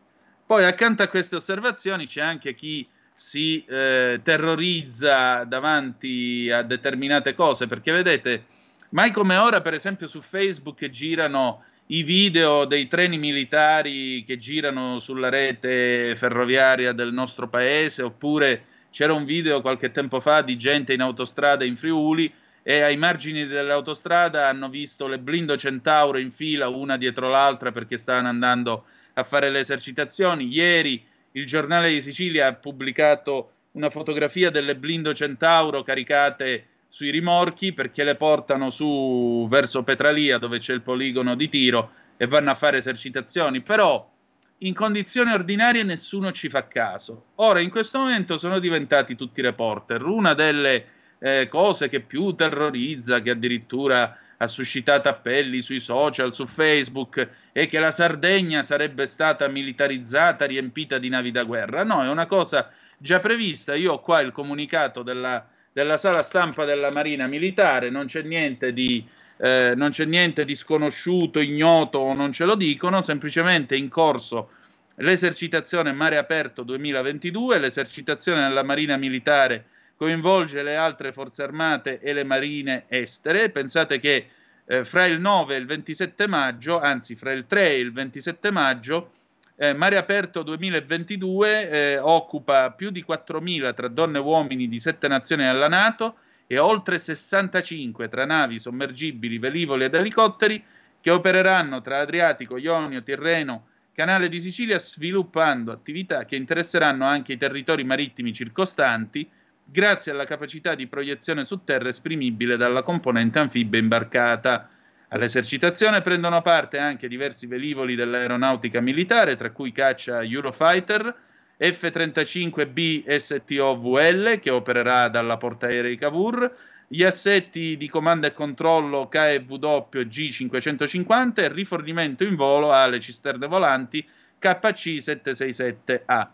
Poi accanto a queste osservazioni c'è anche chi si eh, terrorizza davanti a determinate cose, perché vedete, mai come ora, per esempio, su Facebook girano i video dei treni militari che girano sulla rete ferroviaria del nostro paese, oppure c'era un video qualche tempo fa di gente in autostrada in Friuli e ai margini dell'autostrada hanno visto le blindo Centauro in fila una dietro l'altra perché stavano andando a fare le esercitazioni. Ieri il giornale di Sicilia ha pubblicato una fotografia delle blindo Centauro caricate sui rimorchi perché le portano su verso Petralia dove c'è il poligono di tiro e vanno a fare esercitazioni. Però in condizioni ordinarie nessuno ci fa caso. Ora, in questo momento sono diventati tutti reporter. Una delle eh, cose che più terrorizza, che addirittura ha suscitato appelli sui social, su Facebook, e che la Sardegna sarebbe stata militarizzata, riempita di navi da guerra. No, è una cosa già prevista. Io ho qua il comunicato della, della sala stampa della Marina Militare, non c'è niente di... Eh, non c'è niente di sconosciuto, ignoto o non ce lo dicono, semplicemente in corso l'esercitazione Mare Aperto 2022, l'esercitazione della Marina Militare coinvolge le altre forze armate e le marine estere. Pensate che eh, fra il 9 e il 27 maggio, anzi fra il 3 e il 27 maggio, eh, Mare Aperto 2022 eh, occupa più di 4.000 tra donne e uomini di sette nazioni della Nato e oltre 65 tra navi, sommergibili, velivoli ed elicotteri che opereranno tra Adriatico, Ionio, Tirreno, Canale di Sicilia sviluppando attività che interesseranno anche i territori marittimi circostanti grazie alla capacità di proiezione su terra esprimibile dalla componente anfibia imbarcata. All'esercitazione prendono parte anche diversi velivoli dell'aeronautica militare, tra cui caccia Eurofighter, F-35B STOVL, che opererà dalla portaerei Cavour, gli assetti di comando e controllo KW G550 e rifornimento in volo alle cisterne volanti KC767A.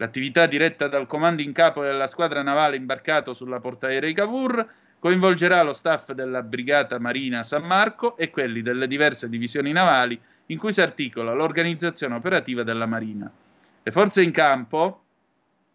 L'attività diretta dal comando in capo della squadra navale imbarcato sulla portaerei Cavour coinvolgerà lo staff della Brigata Marina San Marco e quelli delle diverse divisioni navali in cui si articola l'organizzazione operativa della Marina. Le forze in campo,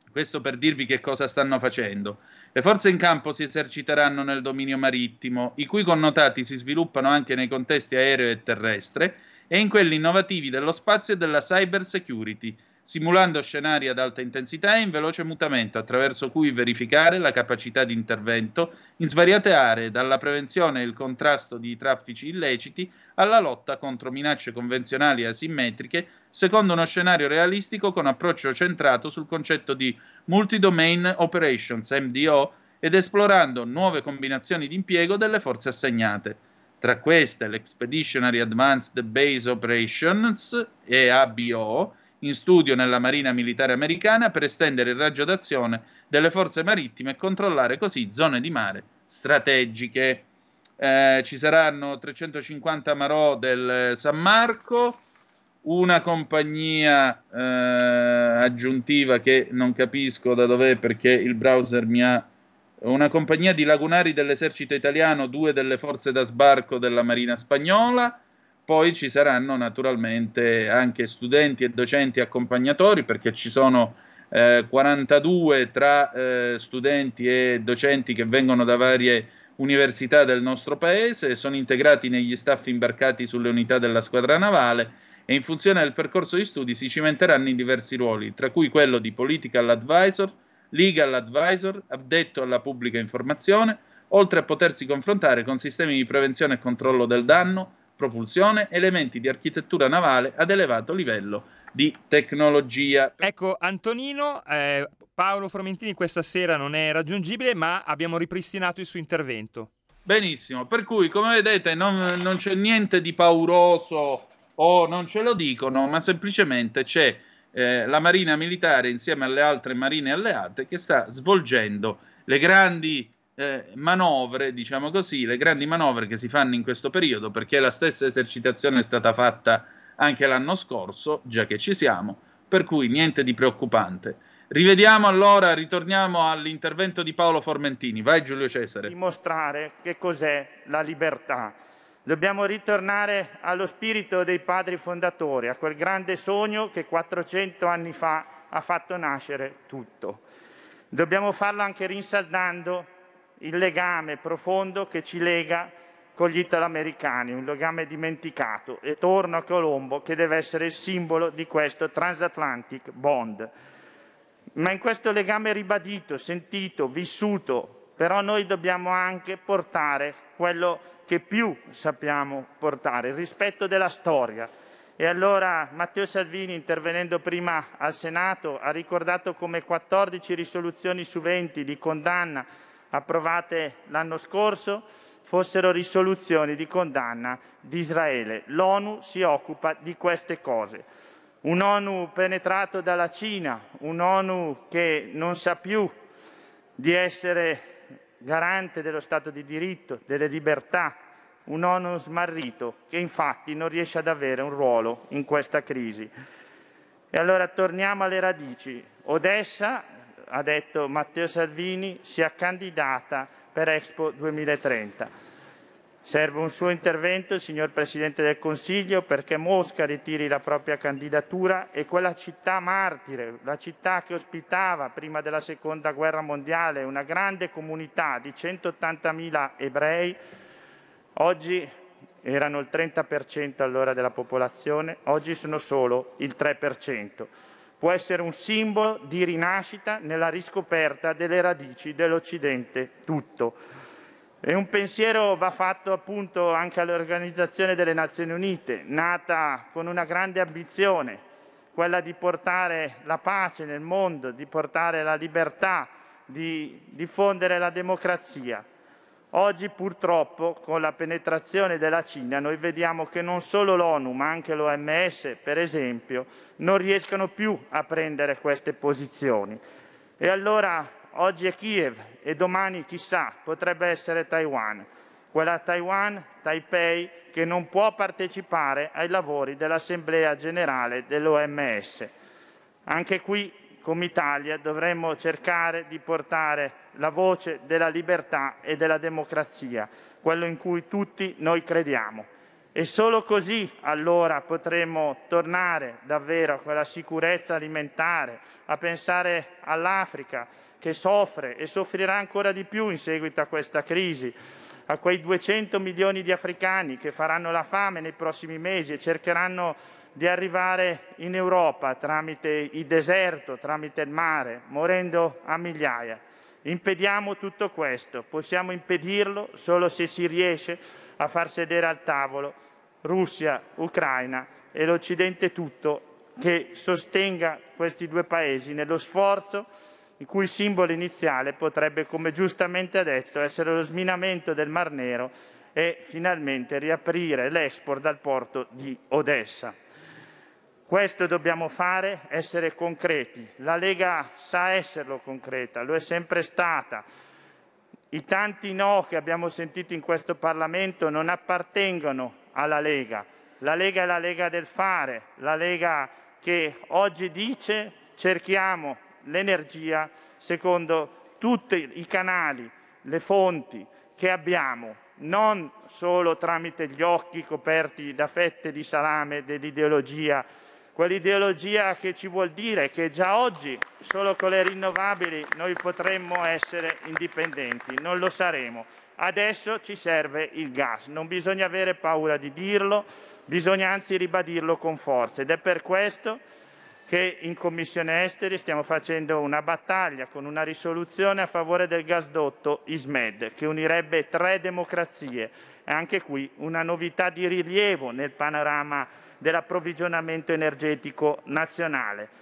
questo per dirvi che cosa stanno facendo, le forze in campo si eserciteranno nel dominio marittimo, i cui connotati si sviluppano anche nei contesti aereo e terrestre e in quelli innovativi dello spazio e della cyber security, simulando scenari ad alta intensità e in veloce mutamento, attraverso cui verificare la capacità di intervento in svariate aree, dalla prevenzione e il contrasto di traffici illeciti alla lotta contro minacce convenzionali e asimmetriche, secondo uno scenario realistico con approccio centrato sul concetto di Multi-Domain Operations, MDO, ed esplorando nuove combinazioni di impiego delle forze assegnate. Tra queste l'Expeditionary Advanced Base Operations, EABO, in studio nella Marina Militare Americana per estendere il raggio d'azione delle forze marittime e controllare così zone di mare strategiche. Eh, ci saranno 350 Marò del San Marco, una compagnia eh, aggiuntiva che non capisco da dov'è perché il browser mi ha una compagnia di lagunari dell'esercito italiano, due delle forze da sbarco della Marina spagnola, poi ci saranno naturalmente anche studenti e docenti accompagnatori perché ci sono eh, 42 tra eh, studenti e docenti che vengono da varie università del nostro paese, sono integrati negli staff imbarcati sulle unità della squadra navale e in funzione del percorso di studi si cimenteranno in diversi ruoli, tra cui quello di political advisor, legal advisor, addetto alla pubblica informazione, oltre a potersi confrontare con sistemi di prevenzione e controllo del danno, propulsione, elementi di architettura navale ad elevato livello di tecnologia. Ecco, Antonino, eh, Paolo Formentini questa sera non è raggiungibile, ma abbiamo ripristinato il suo intervento. Benissimo, per cui come vedete non, non c'è niente di pauroso o non ce lo dicono, ma semplicemente c'è eh, la Marina Militare insieme alle altre marine alleate che sta svolgendo le grandi eh, manovre, diciamo così, le grandi manovre che si fanno in questo periodo, perché la stessa esercitazione è stata fatta anche l'anno scorso, già che ci siamo, per cui niente di preoccupante. Rivediamo allora, ritorniamo all'intervento di Paolo Formentini. Vai Giulio Cesare. Dimostrare che cos'è la libertà. Dobbiamo ritornare allo spirito dei padri fondatori, a quel grande sogno che 400 anni fa ha fatto nascere tutto. Dobbiamo farlo anche rinsaldando il legame profondo che ci lega con gli italoamericani, un legame dimenticato. E torno a Colombo che deve essere il simbolo di questo transatlantic bond. Ma in questo legame ribadito, sentito, vissuto, però noi dobbiamo anche portare quello che più sappiamo portare, il rispetto della storia. E allora Matteo Salvini, intervenendo prima al Senato, ha ricordato come 14 risoluzioni su 20 di condanna approvate l'anno scorso fossero risoluzioni di condanna di Israele. L'ONU si occupa di queste cose. Un ONU penetrato dalla Cina, un ONU che non sa più di essere garante dello Stato di diritto, delle libertà, un ONU smarrito che infatti non riesce ad avere un ruolo in questa crisi. E allora torniamo alle radici. Odessa ha detto Matteo Salvini, sia candidata per Expo 2030. Serve un suo intervento, signor Presidente del Consiglio, perché Mosca ritiri la propria candidatura e quella città martire, la città che ospitava prima della Seconda Guerra Mondiale una grande comunità di 180.000 ebrei, oggi erano il 30% allora della popolazione, oggi sono solo il 3% può essere un simbolo di rinascita nella riscoperta delle radici dell'Occidente tutto. E un pensiero va fatto appunto anche all'Organizzazione delle Nazioni Unite, nata con una grande ambizione, quella di portare la pace nel mondo, di portare la libertà, di diffondere la democrazia. Oggi purtroppo con la penetrazione della Cina noi vediamo che non solo l'ONU ma anche l'OMS per esempio non riescono più a prendere queste posizioni. E allora oggi è Kiev e domani chissà potrebbe essere Taiwan, quella Taiwan, Taipei che non può partecipare ai lavori dell'Assemblea generale dell'OMS. Anche qui come Italia dovremmo cercare di portare la voce della libertà e della democrazia, quello in cui tutti noi crediamo. E solo così allora potremo tornare davvero a quella sicurezza alimentare, a pensare all'Africa che soffre e soffrirà ancora di più in seguito a questa crisi, a quei 200 milioni di africani che faranno la fame nei prossimi mesi e cercheranno di arrivare in Europa tramite il deserto, tramite il mare, morendo a migliaia. Impediamo tutto questo, possiamo impedirlo solo se si riesce a far sedere al tavolo Russia, Ucraina e l'Occidente tutto che sostenga questi due paesi nello sforzo il cui simbolo iniziale potrebbe, come giustamente ha detto, essere lo sminamento del Mar Nero e finalmente riaprire l'export dal porto di Odessa. Questo dobbiamo fare, essere concreti. La Lega sa esserlo concreta, lo è sempre stata. I tanti no che abbiamo sentito in questo Parlamento non appartengono alla Lega. La Lega è la Lega del fare, la Lega che oggi dice cerchiamo l'energia secondo tutti i canali, le fonti che abbiamo, non solo tramite gli occhi coperti da fette di salame dell'ideologia, quell'ideologia che ci vuol dire che già oggi solo con le rinnovabili noi potremmo essere indipendenti, non lo saremo. Adesso ci serve il gas, non bisogna avere paura di dirlo, bisogna anzi ribadirlo con forza. Ed è per questo che in Commissione Esteri stiamo facendo una battaglia con una risoluzione a favore del gasdotto ISMED che unirebbe tre democrazie. E anche qui una novità di rilievo nel panorama dell'approvvigionamento energetico nazionale.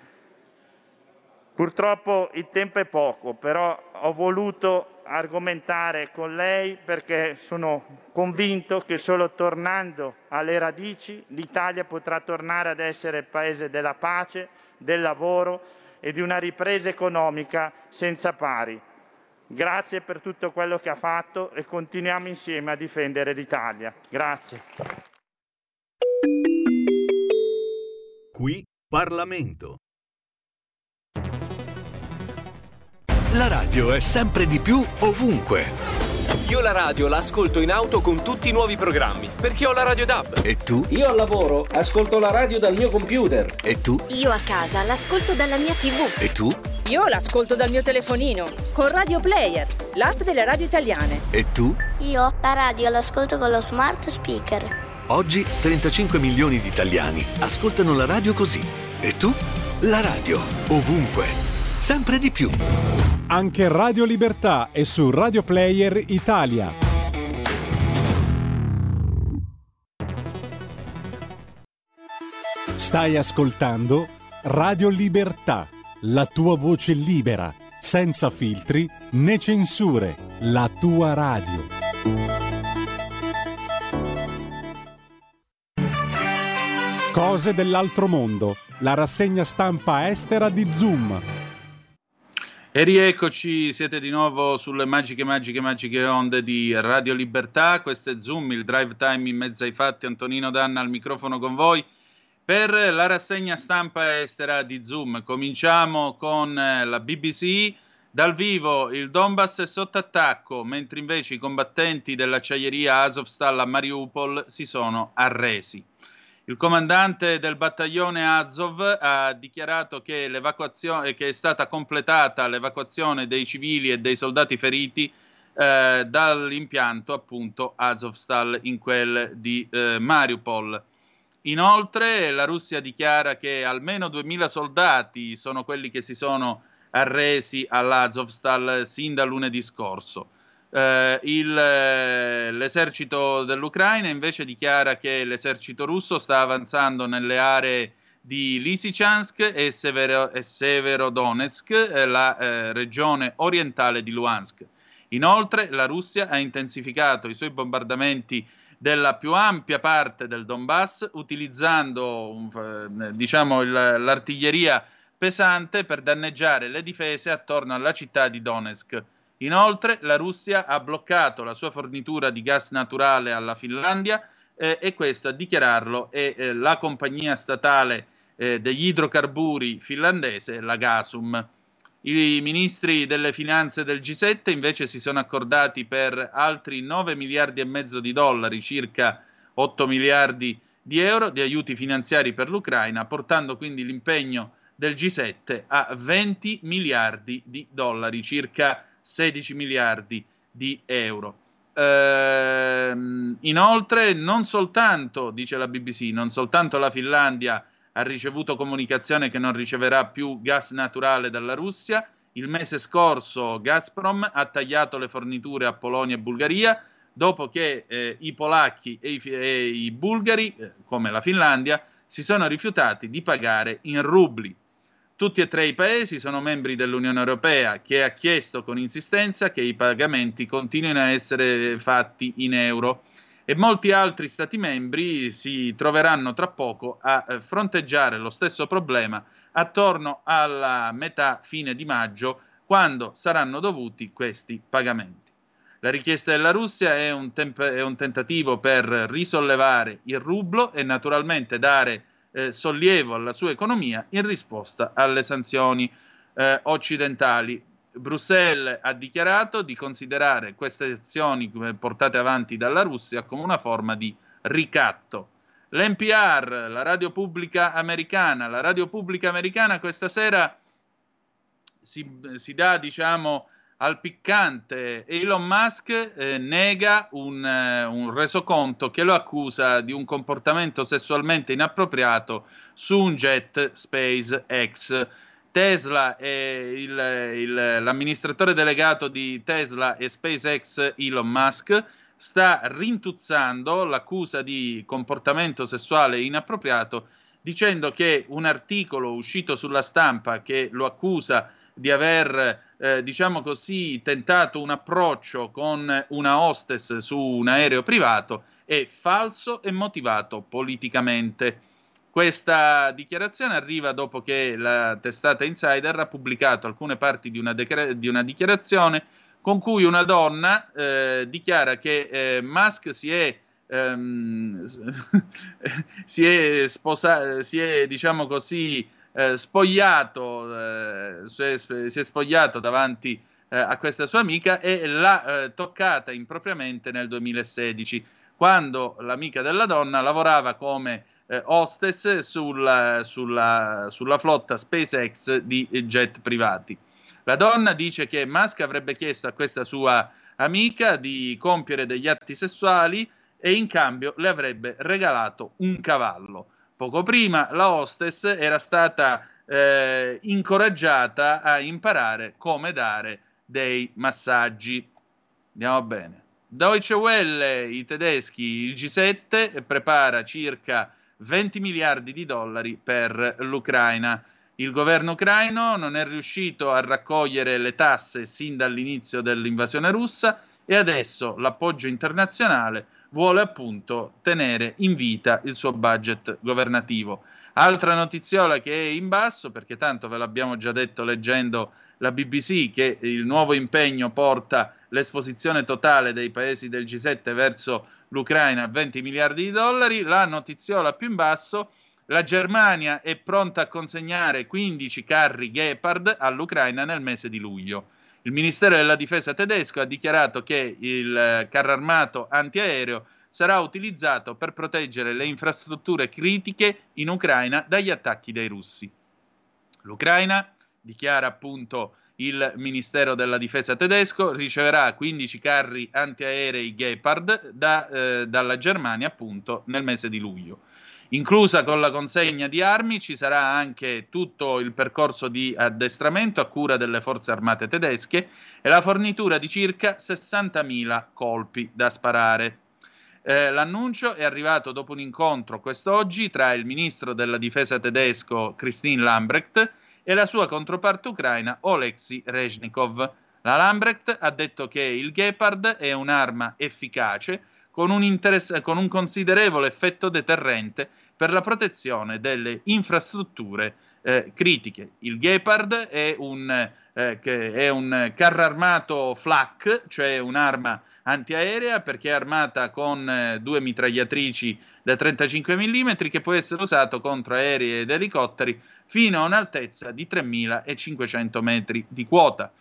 Purtroppo il tempo è poco, però ho voluto argomentare con lei perché sono convinto che solo tornando alle radici l'Italia potrà tornare ad essere il paese della pace, del lavoro e di una ripresa economica senza pari. Grazie per tutto quello che ha fatto e continuiamo insieme a difendere l'Italia. Grazie. Qui Parlamento. La radio è sempre di più ovunque. Io la radio la ascolto in auto con tutti i nuovi programmi, perché ho la radio DAB. E tu? Io al lavoro ascolto la radio dal mio computer. E tu? Io a casa l'ascolto dalla mia TV. E tu? Io l'ascolto dal mio telefonino, con Radio Player, l'app delle radio italiane. E tu? Io la radio l'ascolto con lo smart speaker. Oggi 35 milioni di italiani ascoltano la radio così. E tu? La radio, ovunque, sempre di più. Anche Radio Libertà è su Radio Player Italia. Stai ascoltando Radio Libertà, la tua voce libera, senza filtri né censure, la tua radio. Cose dell'altro mondo, la rassegna stampa estera di Zoom. E rieccoci, siete di nuovo sulle magiche, magiche, magiche onde di Radio Libertà. Questo è Zoom, il drive time in mezzo ai fatti. Antonino Danna al microfono con voi per la rassegna stampa estera di Zoom. Cominciamo con eh, la BBC. Dal vivo il Donbass è sotto attacco, mentre invece i combattenti dell'acciaieria Azovstal a Mariupol si sono arresi. Il comandante del battaglione Azov ha dichiarato che, che, è stata completata l'evacuazione dei civili e dei soldati feriti eh, dall'impianto appunto Azovstal in quel di eh, Mariupol. Inoltre la Russia dichiara che almeno 2000 soldati sono quelli che si sono arresi all'Azovstal sin da lunedì scorso. Eh, il, l'esercito dell'Ucraina invece dichiara che l'esercito russo sta avanzando nelle aree di Lysychansk e, Severo, e Severodonetsk, eh, la eh, regione orientale di Luhansk. Inoltre la Russia ha intensificato i suoi bombardamenti della più ampia parte del Donbass utilizzando eh, diciamo, il, l'artiglieria pesante per danneggiare le difese attorno alla città di Donetsk. Inoltre la Russia ha bloccato la sua fornitura di gas naturale alla Finlandia eh, e questo a dichiararlo è eh, la compagnia statale eh, degli idrocarburi finlandese, la Gasum. I ministri delle finanze del G7 invece si sono accordati per altri 9 miliardi e mezzo di dollari, circa 8 miliardi di euro di aiuti finanziari per l'Ucraina, portando quindi l'impegno del G7 a 20 miliardi di dollari, circa 16 miliardi di euro. Ehm, inoltre, non soltanto, dice la BBC, non soltanto la Finlandia ha ricevuto comunicazione che non riceverà più gas naturale dalla Russia. Il mese scorso Gazprom ha tagliato le forniture a Polonia e Bulgaria dopo che eh, i polacchi e i, e i bulgari, eh, come la Finlandia, si sono rifiutati di pagare in rubli. Tutti e tre i paesi sono membri dell'Unione Europea che ha chiesto con insistenza che i pagamenti continuino a essere fatti in euro e molti altri Stati membri si troveranno tra poco a eh, fronteggiare lo stesso problema attorno alla metà fine di maggio, quando saranno dovuti questi pagamenti. La richiesta della Russia è un, temp- è un tentativo per risollevare il rublo e naturalmente dare eh, sollievo alla sua economia in risposta alle sanzioni eh, occidentali. Bruxelles ha dichiarato di considerare queste azioni portate avanti dalla Russia come una forma di ricatto. L'NPR, la radio pubblica americana, la radio pubblica americana questa sera si, si dà, diciamo, al piccante. Elon Musk eh, nega un, eh, un, resoconto che lo accusa di un comportamento sessualmente inappropriato su un jet SpaceX. Tesla e il, il, l'amministratore delegato di Tesla e SpaceX Elon Musk sta rintuzzando l'accusa di comportamento sessuale inappropriato dicendo che un articolo uscito sulla stampa che lo accusa di aver, eh, diciamo così, tentato un approccio con una hostess su un aereo privato è falso e motivato politicamente. Questa dichiarazione arriva dopo che la testata Insider ha pubblicato alcune parti di una, decre- di una dichiarazione con cui una donna eh, dichiara che eh, Musk si è, ehm, si è sposato, si è, diciamo così, eh, spogliato, eh, si è, spogliato davanti eh, a questa sua amica e l'ha eh, toccata impropriamente nel 2016, quando l'amica della donna lavorava come eh, hostess sulla, sulla, sulla flotta SpaceX di jet privati. La donna dice che Musk avrebbe chiesto a questa sua amica di compiere degli atti sessuali e in cambio le avrebbe regalato un cavallo. Poco prima la hostess era stata eh, incoraggiata a imparare come dare dei massaggi. Andiamo bene. Deutsche Welle, i tedeschi, il G7 prepara circa 20 miliardi di dollari per l'Ucraina. Il governo ucraino non è riuscito a raccogliere le tasse sin dall'inizio dell'invasione russa e adesso l'appoggio internazionale vuole appunto tenere in vita il suo budget governativo. Altra notiziola che è in basso, perché tanto ve l'abbiamo già detto leggendo la BBC, che il nuovo impegno porta l'esposizione totale dei paesi del G7 verso l'Ucraina a 20 miliardi di dollari. La notiziola più in basso, la Germania è pronta a consegnare 15 carri Gepard all'Ucraina nel mese di luglio. Il Ministero della Difesa tedesco ha dichiarato che il carro armato antiaereo sarà utilizzato per proteggere le infrastrutture critiche in Ucraina dagli attacchi dei russi. L'Ucraina, dichiara appunto il Ministero della Difesa tedesco, riceverà 15 carri antiaerei Gepard da, eh, dalla Germania appunto nel mese di luglio. Inclusa con la consegna di armi ci sarà anche tutto il percorso di addestramento a cura delle forze armate tedesche e la fornitura di circa 60.000 colpi da sparare. Eh, l'annuncio è arrivato dopo un incontro quest'oggi tra il ministro della difesa tedesco Christine Lambrecht e la sua controparte ucraina Oleksiy Rezhnikov. La Lambrecht ha detto che il Gepard è un'arma efficace con un, interess- con un considerevole effetto deterrente per la protezione delle infrastrutture eh, critiche. Il Gepard è un, eh, è un carro armato flak, cioè un'arma antiaerea perché è armata con eh, due mitragliatrici da 35 mm che può essere usato contro aerei ed elicotteri fino a un'altezza di 3500 metri di quota.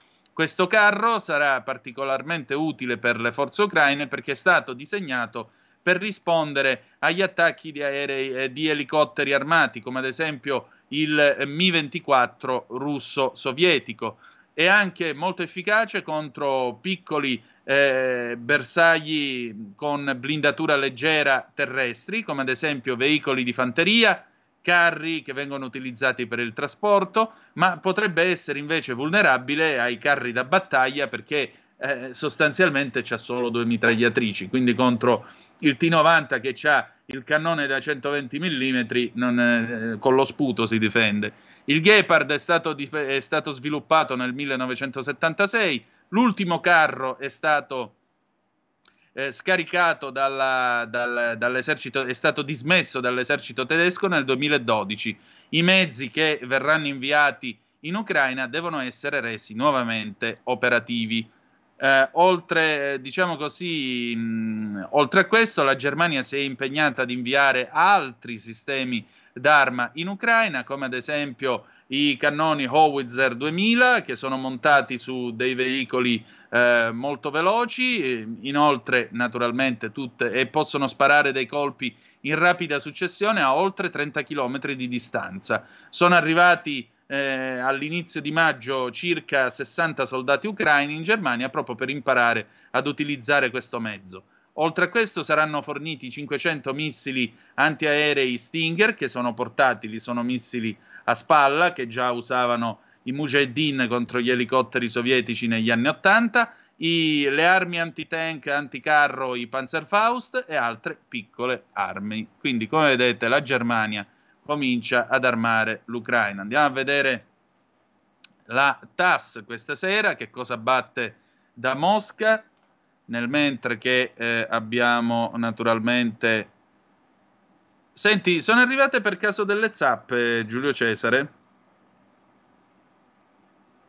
Questo carro sarà particolarmente utile per le forze ucraine perché è stato disegnato per rispondere agli attacchi di aerei e di elicotteri armati, come ad esempio il Mi-24 russo sovietico. È anche molto efficace contro piccoli eh, bersagli con blindatura leggera terrestri, come ad esempio veicoli di fanteria, carri che vengono utilizzati per il trasporto, ma potrebbe essere invece vulnerabile ai carri da battaglia perché eh, sostanzialmente c'ha solo due mitragliatrici, quindi contro il T90 che ha il cannone da 120 mm non, eh, con lo sputo si difende. Il Gepard è stato, è stato sviluppato nel 1976, l'ultimo carro è stato eh, scaricato dalla, dal, dall'esercito, è stato dismesso dall'esercito tedesco nel 2012. I mezzi che verranno inviati in Ucraina devono essere resi nuovamente operativi. Eh, oltre, diciamo così, mh, oltre a questo, la Germania si è impegnata ad inviare altri sistemi d'arma in Ucraina, come ad esempio i cannoni Howitzer 2000 che sono montati su dei veicoli eh, molto veloci, inoltre naturalmente tutte, e possono sparare dei colpi in rapida successione a oltre 30 km di distanza. Sono arrivati eh, all'inizio di maggio circa 60 soldati ucraini in Germania proprio per imparare ad utilizzare questo mezzo. Oltre a questo saranno forniti 500 missili antiaerei Stinger che sono portatili, sono missili a spalla che già usavano i Mujahideen contro gli elicotteri sovietici negli anni 80, i, le armi antitank, anticarro, i Panzerfaust e altre piccole armi. Quindi, come vedete, la Germania comincia ad armare l'Ucraina. Andiamo a vedere la TAS questa sera, che cosa batte da Mosca, nel mentre che eh, abbiamo naturalmente Senti, sono arrivate per caso delle zappe, Giulio Cesare?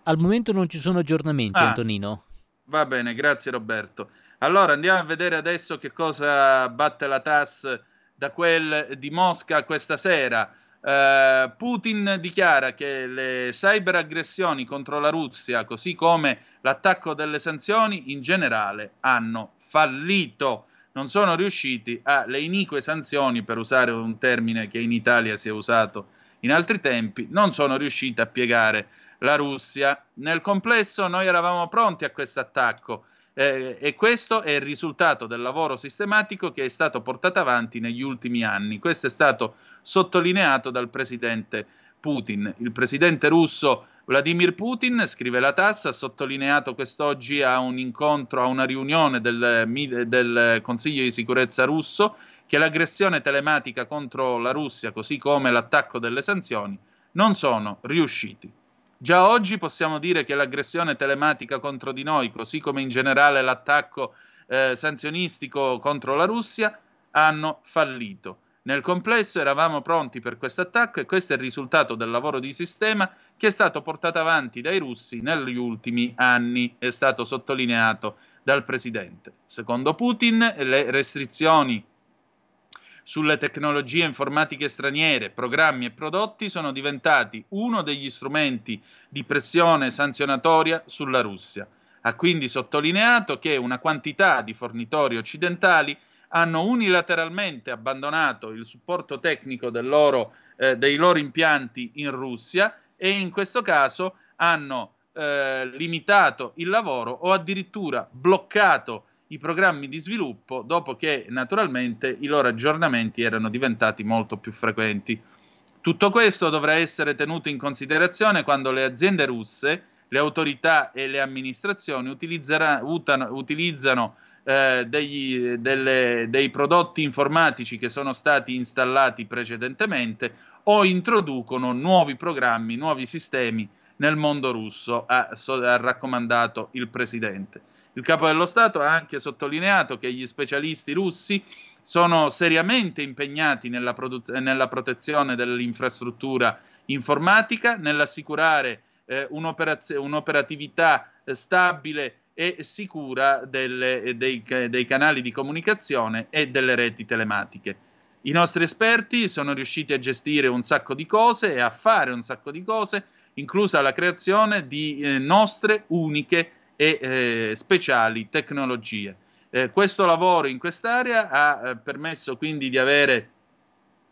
Al momento non ci sono aggiornamenti, ah, Antonino. Va bene, grazie Roberto. Allora andiamo a vedere adesso che cosa batte la TAS da quel di Mosca questa sera. Uh, Putin dichiara che le cyberaggressioni contro la Russia, così come l'attacco delle sanzioni in generale, hanno fallito non sono riusciti alle inique sanzioni, per usare un termine che in Italia si è usato in altri tempi, non sono riusciti a piegare la Russia. Nel complesso noi eravamo pronti a questo attacco eh, e questo è il risultato del lavoro sistematico che è stato portato avanti negli ultimi anni. Questo è stato sottolineato dal presidente Putin. Il presidente russo Vladimir Putin, scrive la TAS, ha sottolineato quest'oggi a un incontro, a una riunione del, del Consiglio di sicurezza russo, che l'aggressione telematica contro la Russia, così come l'attacco delle sanzioni, non sono riusciti. Già oggi possiamo dire che l'aggressione telematica contro di noi, così come in generale l'attacco eh, sanzionistico contro la Russia, hanno fallito. Nel complesso eravamo pronti per questo attacco e questo è il risultato del lavoro di sistema che è stato portato avanti dai russi negli ultimi anni, è stato sottolineato dal presidente. Secondo Putin, le restrizioni sulle tecnologie informatiche straniere, programmi e prodotti sono diventati uno degli strumenti di pressione sanzionatoria sulla Russia. Ha quindi sottolineato che una quantità di fornitori occidentali hanno unilateralmente abbandonato il supporto tecnico loro, eh, dei loro impianti in Russia e in questo caso hanno eh, limitato il lavoro o addirittura bloccato i programmi di sviluppo dopo che naturalmente i loro aggiornamenti erano diventati molto più frequenti. Tutto questo dovrà essere tenuto in considerazione quando le aziende russe, le autorità e le amministrazioni utilizzano eh, degli, delle, dei prodotti informatici che sono stati installati precedentemente o introducono nuovi programmi, nuovi sistemi nel mondo russo, ha, ha raccomandato il presidente. Il capo dello Stato ha anche sottolineato che gli specialisti russi sono seriamente impegnati nella, produz- nella protezione dell'infrastruttura informatica, nell'assicurare eh, un'operatività eh, stabile e sicura delle, dei, dei canali di comunicazione e delle reti telematiche. I nostri esperti sono riusciti a gestire un sacco di cose e a fare un sacco di cose, inclusa la creazione di eh, nostre uniche e eh, speciali tecnologie. Eh, questo lavoro in quest'area ha eh, permesso quindi di avere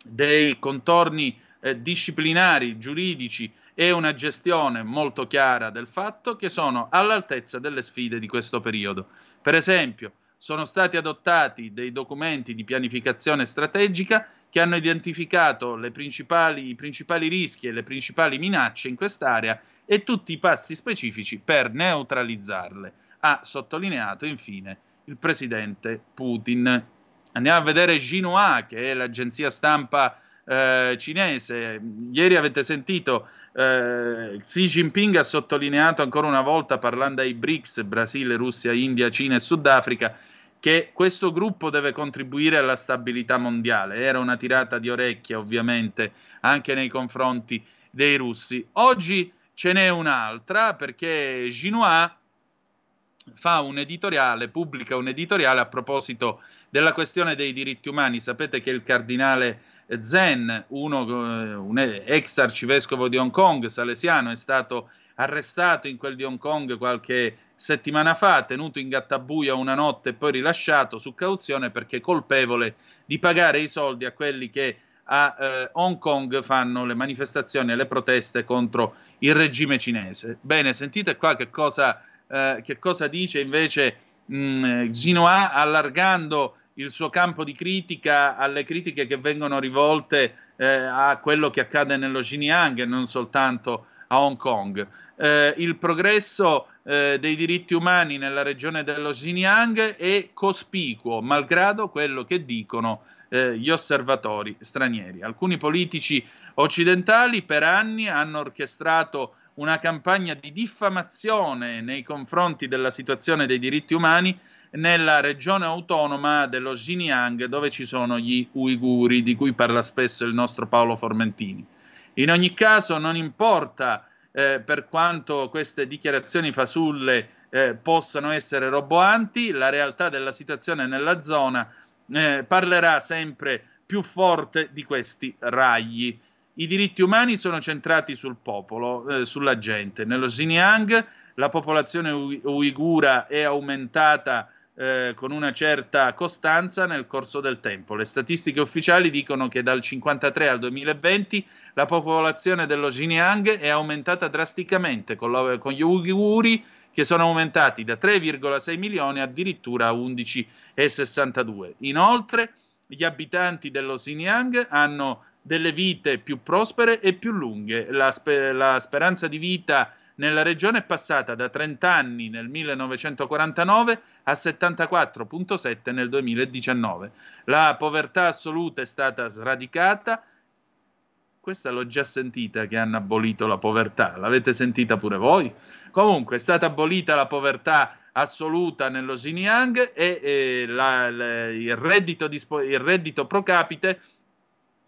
dei contorni eh, disciplinari, giuridici e una gestione molto chiara del fatto che sono all'altezza delle sfide di questo periodo. Per esempio, sono stati adottati dei documenti di pianificazione strategica che hanno identificato principali, i principali rischi e le principali minacce in quest'area e tutti i passi specifici per neutralizzarle, ha sottolineato infine il presidente Putin. Andiamo a vedere Xinhua, che è l'agenzia stampa eh, cinese. Ieri avete sentito eh, Xi Jinping ha sottolineato ancora una volta, parlando ai BRICS, Brasile, Russia, India, Cina e Sudafrica, che questo gruppo deve contribuire alla stabilità mondiale. Era una tirata di orecchie, ovviamente, anche nei confronti dei russi. Oggi ce n'è un'altra perché Xinhua fa un editoriale, pubblica un editoriale a proposito della questione dei diritti umani. Sapete che il cardinale Zen, uno, eh, un ex arcivescovo di Hong Kong, salesiano, è stato arrestato in quel di Hong Kong qualche settimana fa, tenuto in gattabuia una notte e poi rilasciato su cauzione perché colpevole di pagare i soldi a quelli che a eh, Hong Kong fanno le manifestazioni e le proteste contro il regime cinese. Bene, sentite qua che cosa eh, che cosa dice invece mh, Xinhua allargando il suo campo di critica alle critiche che vengono rivolte eh, a quello che accade nello Xinjiang e non soltanto a Hong Kong. Eh, il progresso eh, dei diritti umani nella regione dello Xinjiang è cospicuo, malgrado quello che dicono eh, gli osservatori stranieri. Alcuni politici occidentali per anni hanno orchestrato una campagna di diffamazione nei confronti della situazione dei diritti umani nella regione autonoma dello Xinjiang dove ci sono gli uiguri di cui parla spesso il nostro Paolo Formentini. In ogni caso non importa eh, per quanto queste dichiarazioni fasulle eh, possano essere roboanti, la realtà della situazione nella zona eh, parlerà sempre più forte di questi ragli. I diritti umani sono centrati sul popolo, eh, sulla gente. Nello Xinjiang la popolazione uigura è aumentata eh, con una certa costanza nel corso del tempo. Le statistiche ufficiali dicono che dal 1953 al 2020 la popolazione dello Xinjiang è aumentata drasticamente, con, la, con gli uiguri che sono aumentati da 3,6 milioni addirittura a 11,62. Inoltre, gli abitanti dello Xinjiang hanno delle vite più prospere e più lunghe. La, sper- la speranza di vita nella regione è passata da 30 anni nel 1949 a 74,7 nel 2019. La povertà assoluta è stata sradicata. Questa l'ho già sentita che hanno abolito la povertà, l'avete sentita pure voi? Comunque è stata abolita la povertà assoluta nello Xinjiang e eh, la, la, il, reddito dispo- il reddito pro capite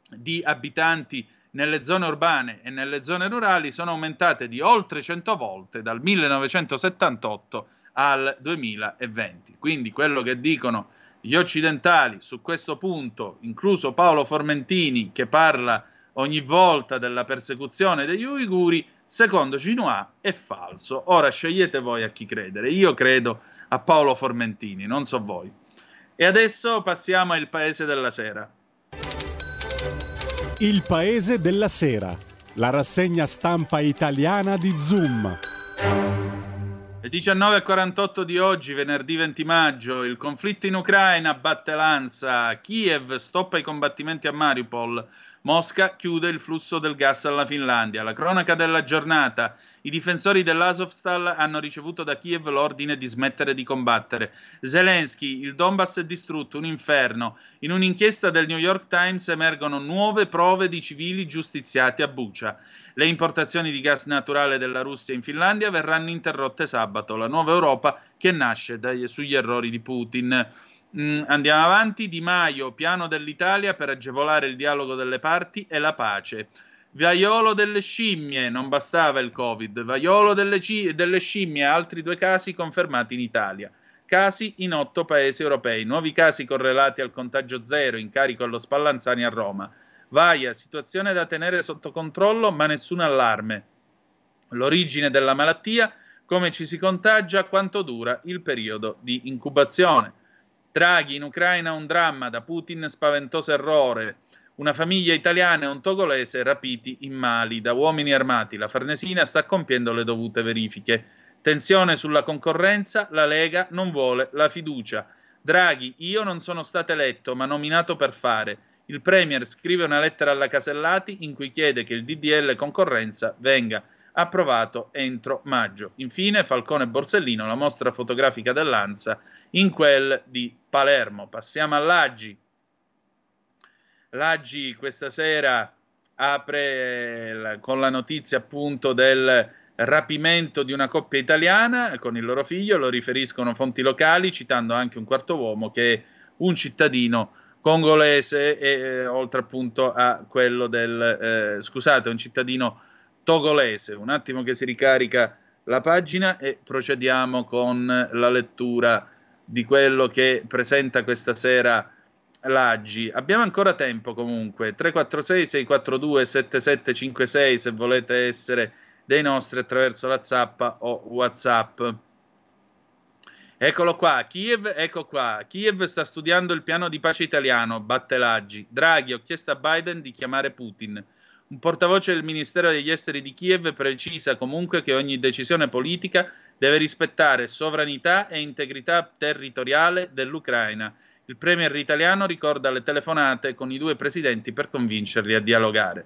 di abitanti nelle zone urbane e nelle zone rurali sono aumentate di oltre 100 volte dal 1978 al 2020. Quindi quello che dicono gli occidentali su questo punto, incluso Paolo Formentini che parla ogni volta della persecuzione degli uiguri, secondo Xinhua è falso. Ora scegliete voi a chi credere. Io credo a Paolo Formentini, non so voi. E adesso passiamo al paese della sera. Il Paese della Sera, la rassegna stampa italiana di Zoom. Le 19.48 di oggi, venerdì 20 maggio, il conflitto in Ucraina batte l'ansa, Kiev stoppa i combattimenti a Mariupol, Mosca chiude il flusso del gas alla Finlandia. La cronaca della giornata. I difensori dell'Azovstal hanno ricevuto da Kiev l'ordine di smettere di combattere. Zelensky, il Donbass è distrutto, un inferno. In un'inchiesta del New York Times emergono nuove prove di civili giustiziati a Bucha. Le importazioni di gas naturale della Russia in Finlandia verranno interrotte sabato. La nuova Europa che nasce dai, sugli errori di Putin. Mm, andiamo avanti. Di Maio, piano dell'Italia per agevolare il dialogo delle parti e la pace. Vaiolo delle scimmie, non bastava il Covid. Vaiolo delle, ci- delle scimmie, altri due casi confermati in Italia. Casi in otto paesi europei. Nuovi casi correlati al contagio zero in carico allo Spallanzani a Roma. Vaia, situazione da tenere sotto controllo, ma nessun allarme. L'origine della malattia, come ci si contagia, quanto dura il periodo di incubazione. Draghi in Ucraina un dramma, da Putin spaventoso errore. Una famiglia italiana e un togolese rapiti in Mali da uomini armati. La Farnesina sta compiendo le dovute verifiche. Tensione sulla concorrenza, la Lega non vuole la fiducia. Draghi, io non sono stato eletto, ma nominato per fare. Il Premier scrive una lettera alla Casellati in cui chiede che il DDL concorrenza venga approvato entro maggio. Infine, Falcone Borsellino, la mostra fotografica dell'Ansa in quel di Palermo. Passiamo all'Aggi. L'Aggi questa sera apre con la notizia appunto del rapimento di una coppia italiana con il loro figlio, lo riferiscono fonti locali, citando anche un quarto uomo che è un cittadino congolese e eh, oltre appunto a quello del eh, scusate, un cittadino togolese. Un attimo che si ricarica la pagina e procediamo con la lettura di quello che presenta questa sera l'Aggi. Abbiamo ancora tempo comunque, 346 642 7756 se volete essere dei nostri attraverso la zappa o Whatsapp. Eccolo qua, Kiev, ecco qua. Kiev sta studiando il piano di pace italiano, batte l'Aggi. Draghi, ho chiesto a Biden di chiamare Putin. Un portavoce del Ministero degli Esteri di Kiev precisa comunque che ogni decisione politica deve rispettare sovranità e integrità territoriale dell'Ucraina. Il premier italiano ricorda le telefonate con i due presidenti per convincerli a dialogare.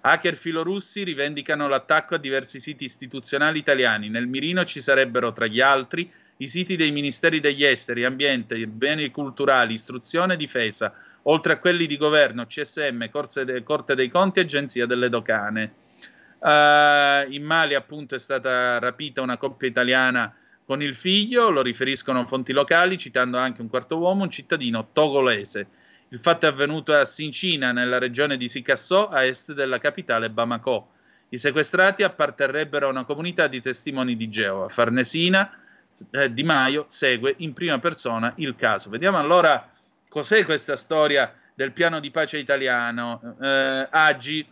Hacker filorussi rivendicano l'attacco a diversi siti istituzionali italiani. Nel mirino ci sarebbero, tra gli altri, i siti dei Ministeri degli Esteri, Ambiente, Beni Culturali, Istruzione e Difesa, oltre a quelli di Governo, CSM, de- Corte dei Conti e Agenzia delle Dogane. Uh, in Mali, appunto, è stata rapita una coppia italiana con il figlio, lo riferiscono fonti locali, citando anche un quarto uomo, un cittadino togolese. Il fatto è avvenuto a Sincina, nella regione di Sikasso, a est della capitale Bamako. I sequestrati apparterrebbero a una comunità di testimoni di Geova. Farnesina, eh, Di Maio segue in prima persona il caso. Vediamo allora cos'è questa storia del piano di pace italiano. Eh, Agi,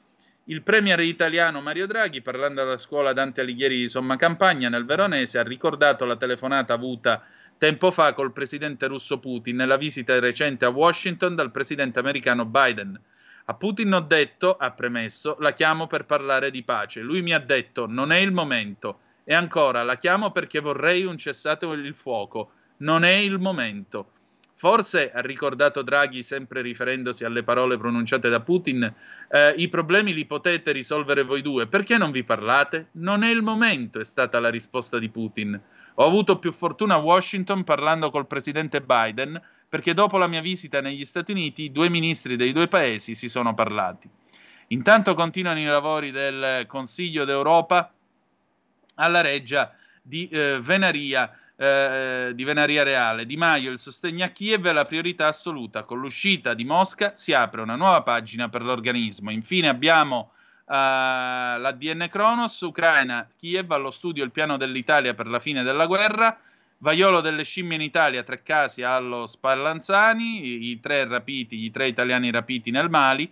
il premier italiano Mario Draghi, parlando alla scuola Dante Alighieri di Somma Campagna nel Veronese, ha ricordato la telefonata avuta tempo fa col presidente russo Putin nella visita recente a Washington dal presidente americano Biden. A Putin ho detto, ha premesso, la chiamo per parlare di pace. Lui mi ha detto non è il momento. E ancora, la chiamo perché vorrei un cessate il fuoco. Non è il momento. Forse, ha ricordato Draghi, sempre riferendosi alle parole pronunciate da Putin, eh, i problemi li potete risolvere voi due. Perché non vi parlate? Non è il momento, è stata la risposta di Putin. Ho avuto più fortuna a Washington parlando col presidente Biden, perché dopo la mia visita negli Stati Uniti i due ministri dei due paesi si sono parlati. Intanto continuano i lavori del Consiglio d'Europa alla reggia di eh, Venaria. Eh, di Venaria Reale. Di Maio il sostegno a Kiev è la priorità assoluta. Con l'uscita di Mosca si apre una nuova pagina per l'organismo. Infine abbiamo uh, l'ADN Kronos, Ucraina, Kiev allo studio il piano dell'Italia per la fine della guerra. Vaiolo delle scimmie in Italia, tre casi allo Spallanzani, i, i tre rapiti, i tre italiani rapiti nel Mali.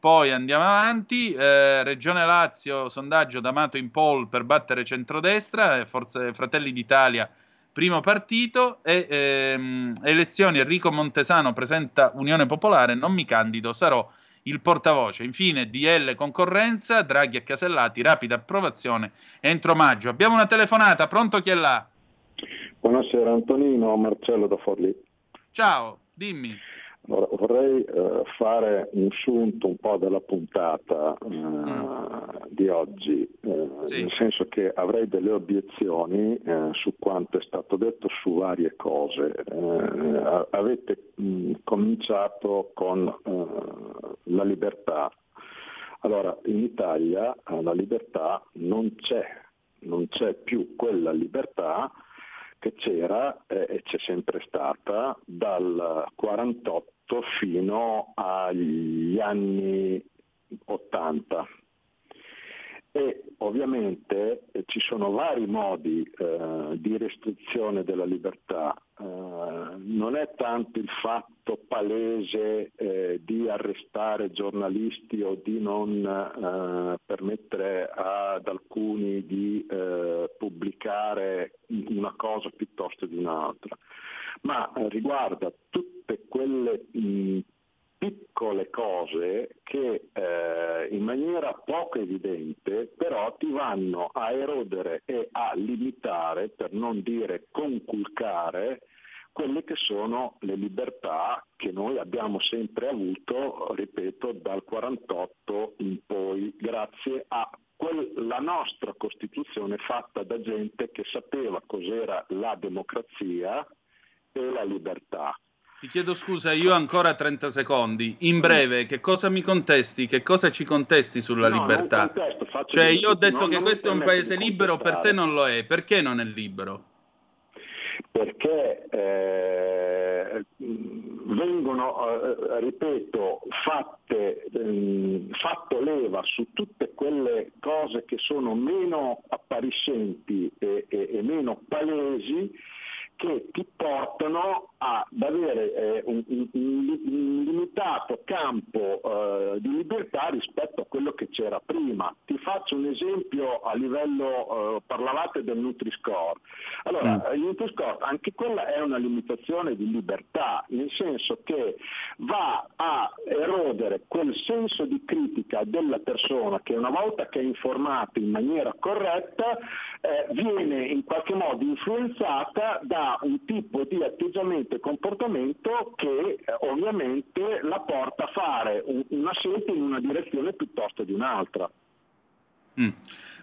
Poi andiamo avanti, eh, Regione Lazio, sondaggio D'Amato in poll per battere centrodestra, Forze Fratelli d'Italia, primo partito, e ehm, elezioni Enrico Montesano presenta Unione Popolare, non mi candido, sarò il portavoce. Infine DL concorrenza, Draghi e Casellati, rapida approvazione entro maggio. Abbiamo una telefonata, pronto chi è là? Buonasera Antonino, Marcello da Forlì. Ciao, dimmi. Vorrei eh, fare un sunto un po' della puntata eh, di oggi, eh, Sì. nel senso che avrei delle obiezioni eh, su quanto è stato detto su varie cose. Eh, avete mh, cominciato con eh, la libertà. Allora, in Italia la libertà non c'è, non c'è più quella libertà che c'era eh, e c'è sempre stata dal 48 fino agli anni 80. E ovviamente eh, ci sono vari modi eh, di restrizione della libertà. Eh, non è tanto il fatto palese eh, di arrestare giornalisti o di non eh, permettere ad alcuni di eh, pubblicare una cosa piuttosto di un'altra, ma riguarda tutte quelle mh, piccole cose che eh, in maniera poco evidente però ti vanno a erodere e a limitare, per non dire conculcare, quelle che sono le libertà che noi abbiamo sempre avuto, ripeto, dal 48 in poi, grazie a quella nostra Costituzione fatta da gente che sapeva cos'era la democrazia e la libertà. Ti chiedo scusa, io ancora 30 secondi. In breve, che cosa mi contesti? Che cosa ci contesti sulla No, libertà? contesto, Cioè, io ho detto no, che questo è un paese libero, per te non lo è. Perché non è libero? perché eh, vengono, eh, ripeto, fatte, ehm, fatto leva su tutte quelle cose che sono meno appariscenti e, e- e meno palesi che ti portano ad avere eh, un, un- un- limitato campo eh, di libertà rispetto a quello che c'era prima. Ti faccio un esempio a livello, eh, parlavate del Nutri-Score. Allora, il Nutri-Score, anche quella è una limitazione di libertà, nel senso che va a erodere quel senso di critica della persona che una volta che è informata in maniera corretta eh, viene in qualche modo influenzata da un tipo di atteggiamento e comportamento che eh, ovviamente la porta a fare un- una scelta in una direzione piuttosto di un'altra. Mm.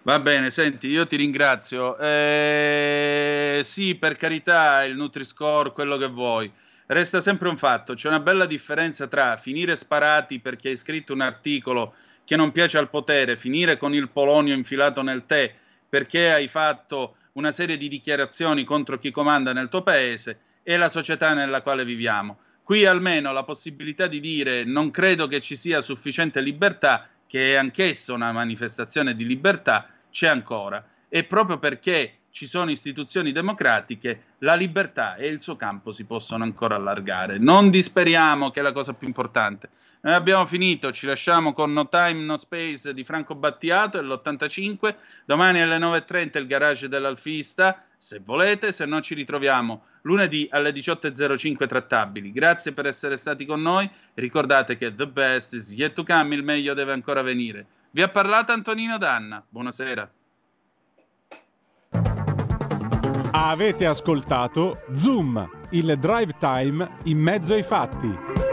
Va bene, senti, io ti ringrazio. Eh, sì, per carità, il Nutri-Score, quello che vuoi. Resta sempre un fatto, c'è una bella differenza tra finire sparati perché hai scritto un articolo che non piace al potere, finire con il polonio infilato nel tè perché hai fatto una serie di dichiarazioni contro chi comanda nel tuo paese e la società nella quale viviamo. Qui almeno la possibilità di dire non credo che ci sia sufficiente libertà, che è anch'essa una manifestazione di libertà, c'è ancora. E proprio perché ci sono istituzioni democratiche, la libertà e il suo campo si possono ancora allargare. Non disperiamo che è la cosa più importante. Noi abbiamo finito, ci lasciamo con No Time, No Space di Franco Battiato dell'85. Domani alle 9.30 il garage dell'Alfista, se volete, se no ci ritroviamo lunedì alle 18.05 trattabili. Grazie per essere stati con noi. Ricordate che the best is yet to come, il meglio deve ancora venire. Vi ha parlato Antonino Danna. Buonasera. Avete ascoltato Zoom, il drive time in mezzo ai fatti.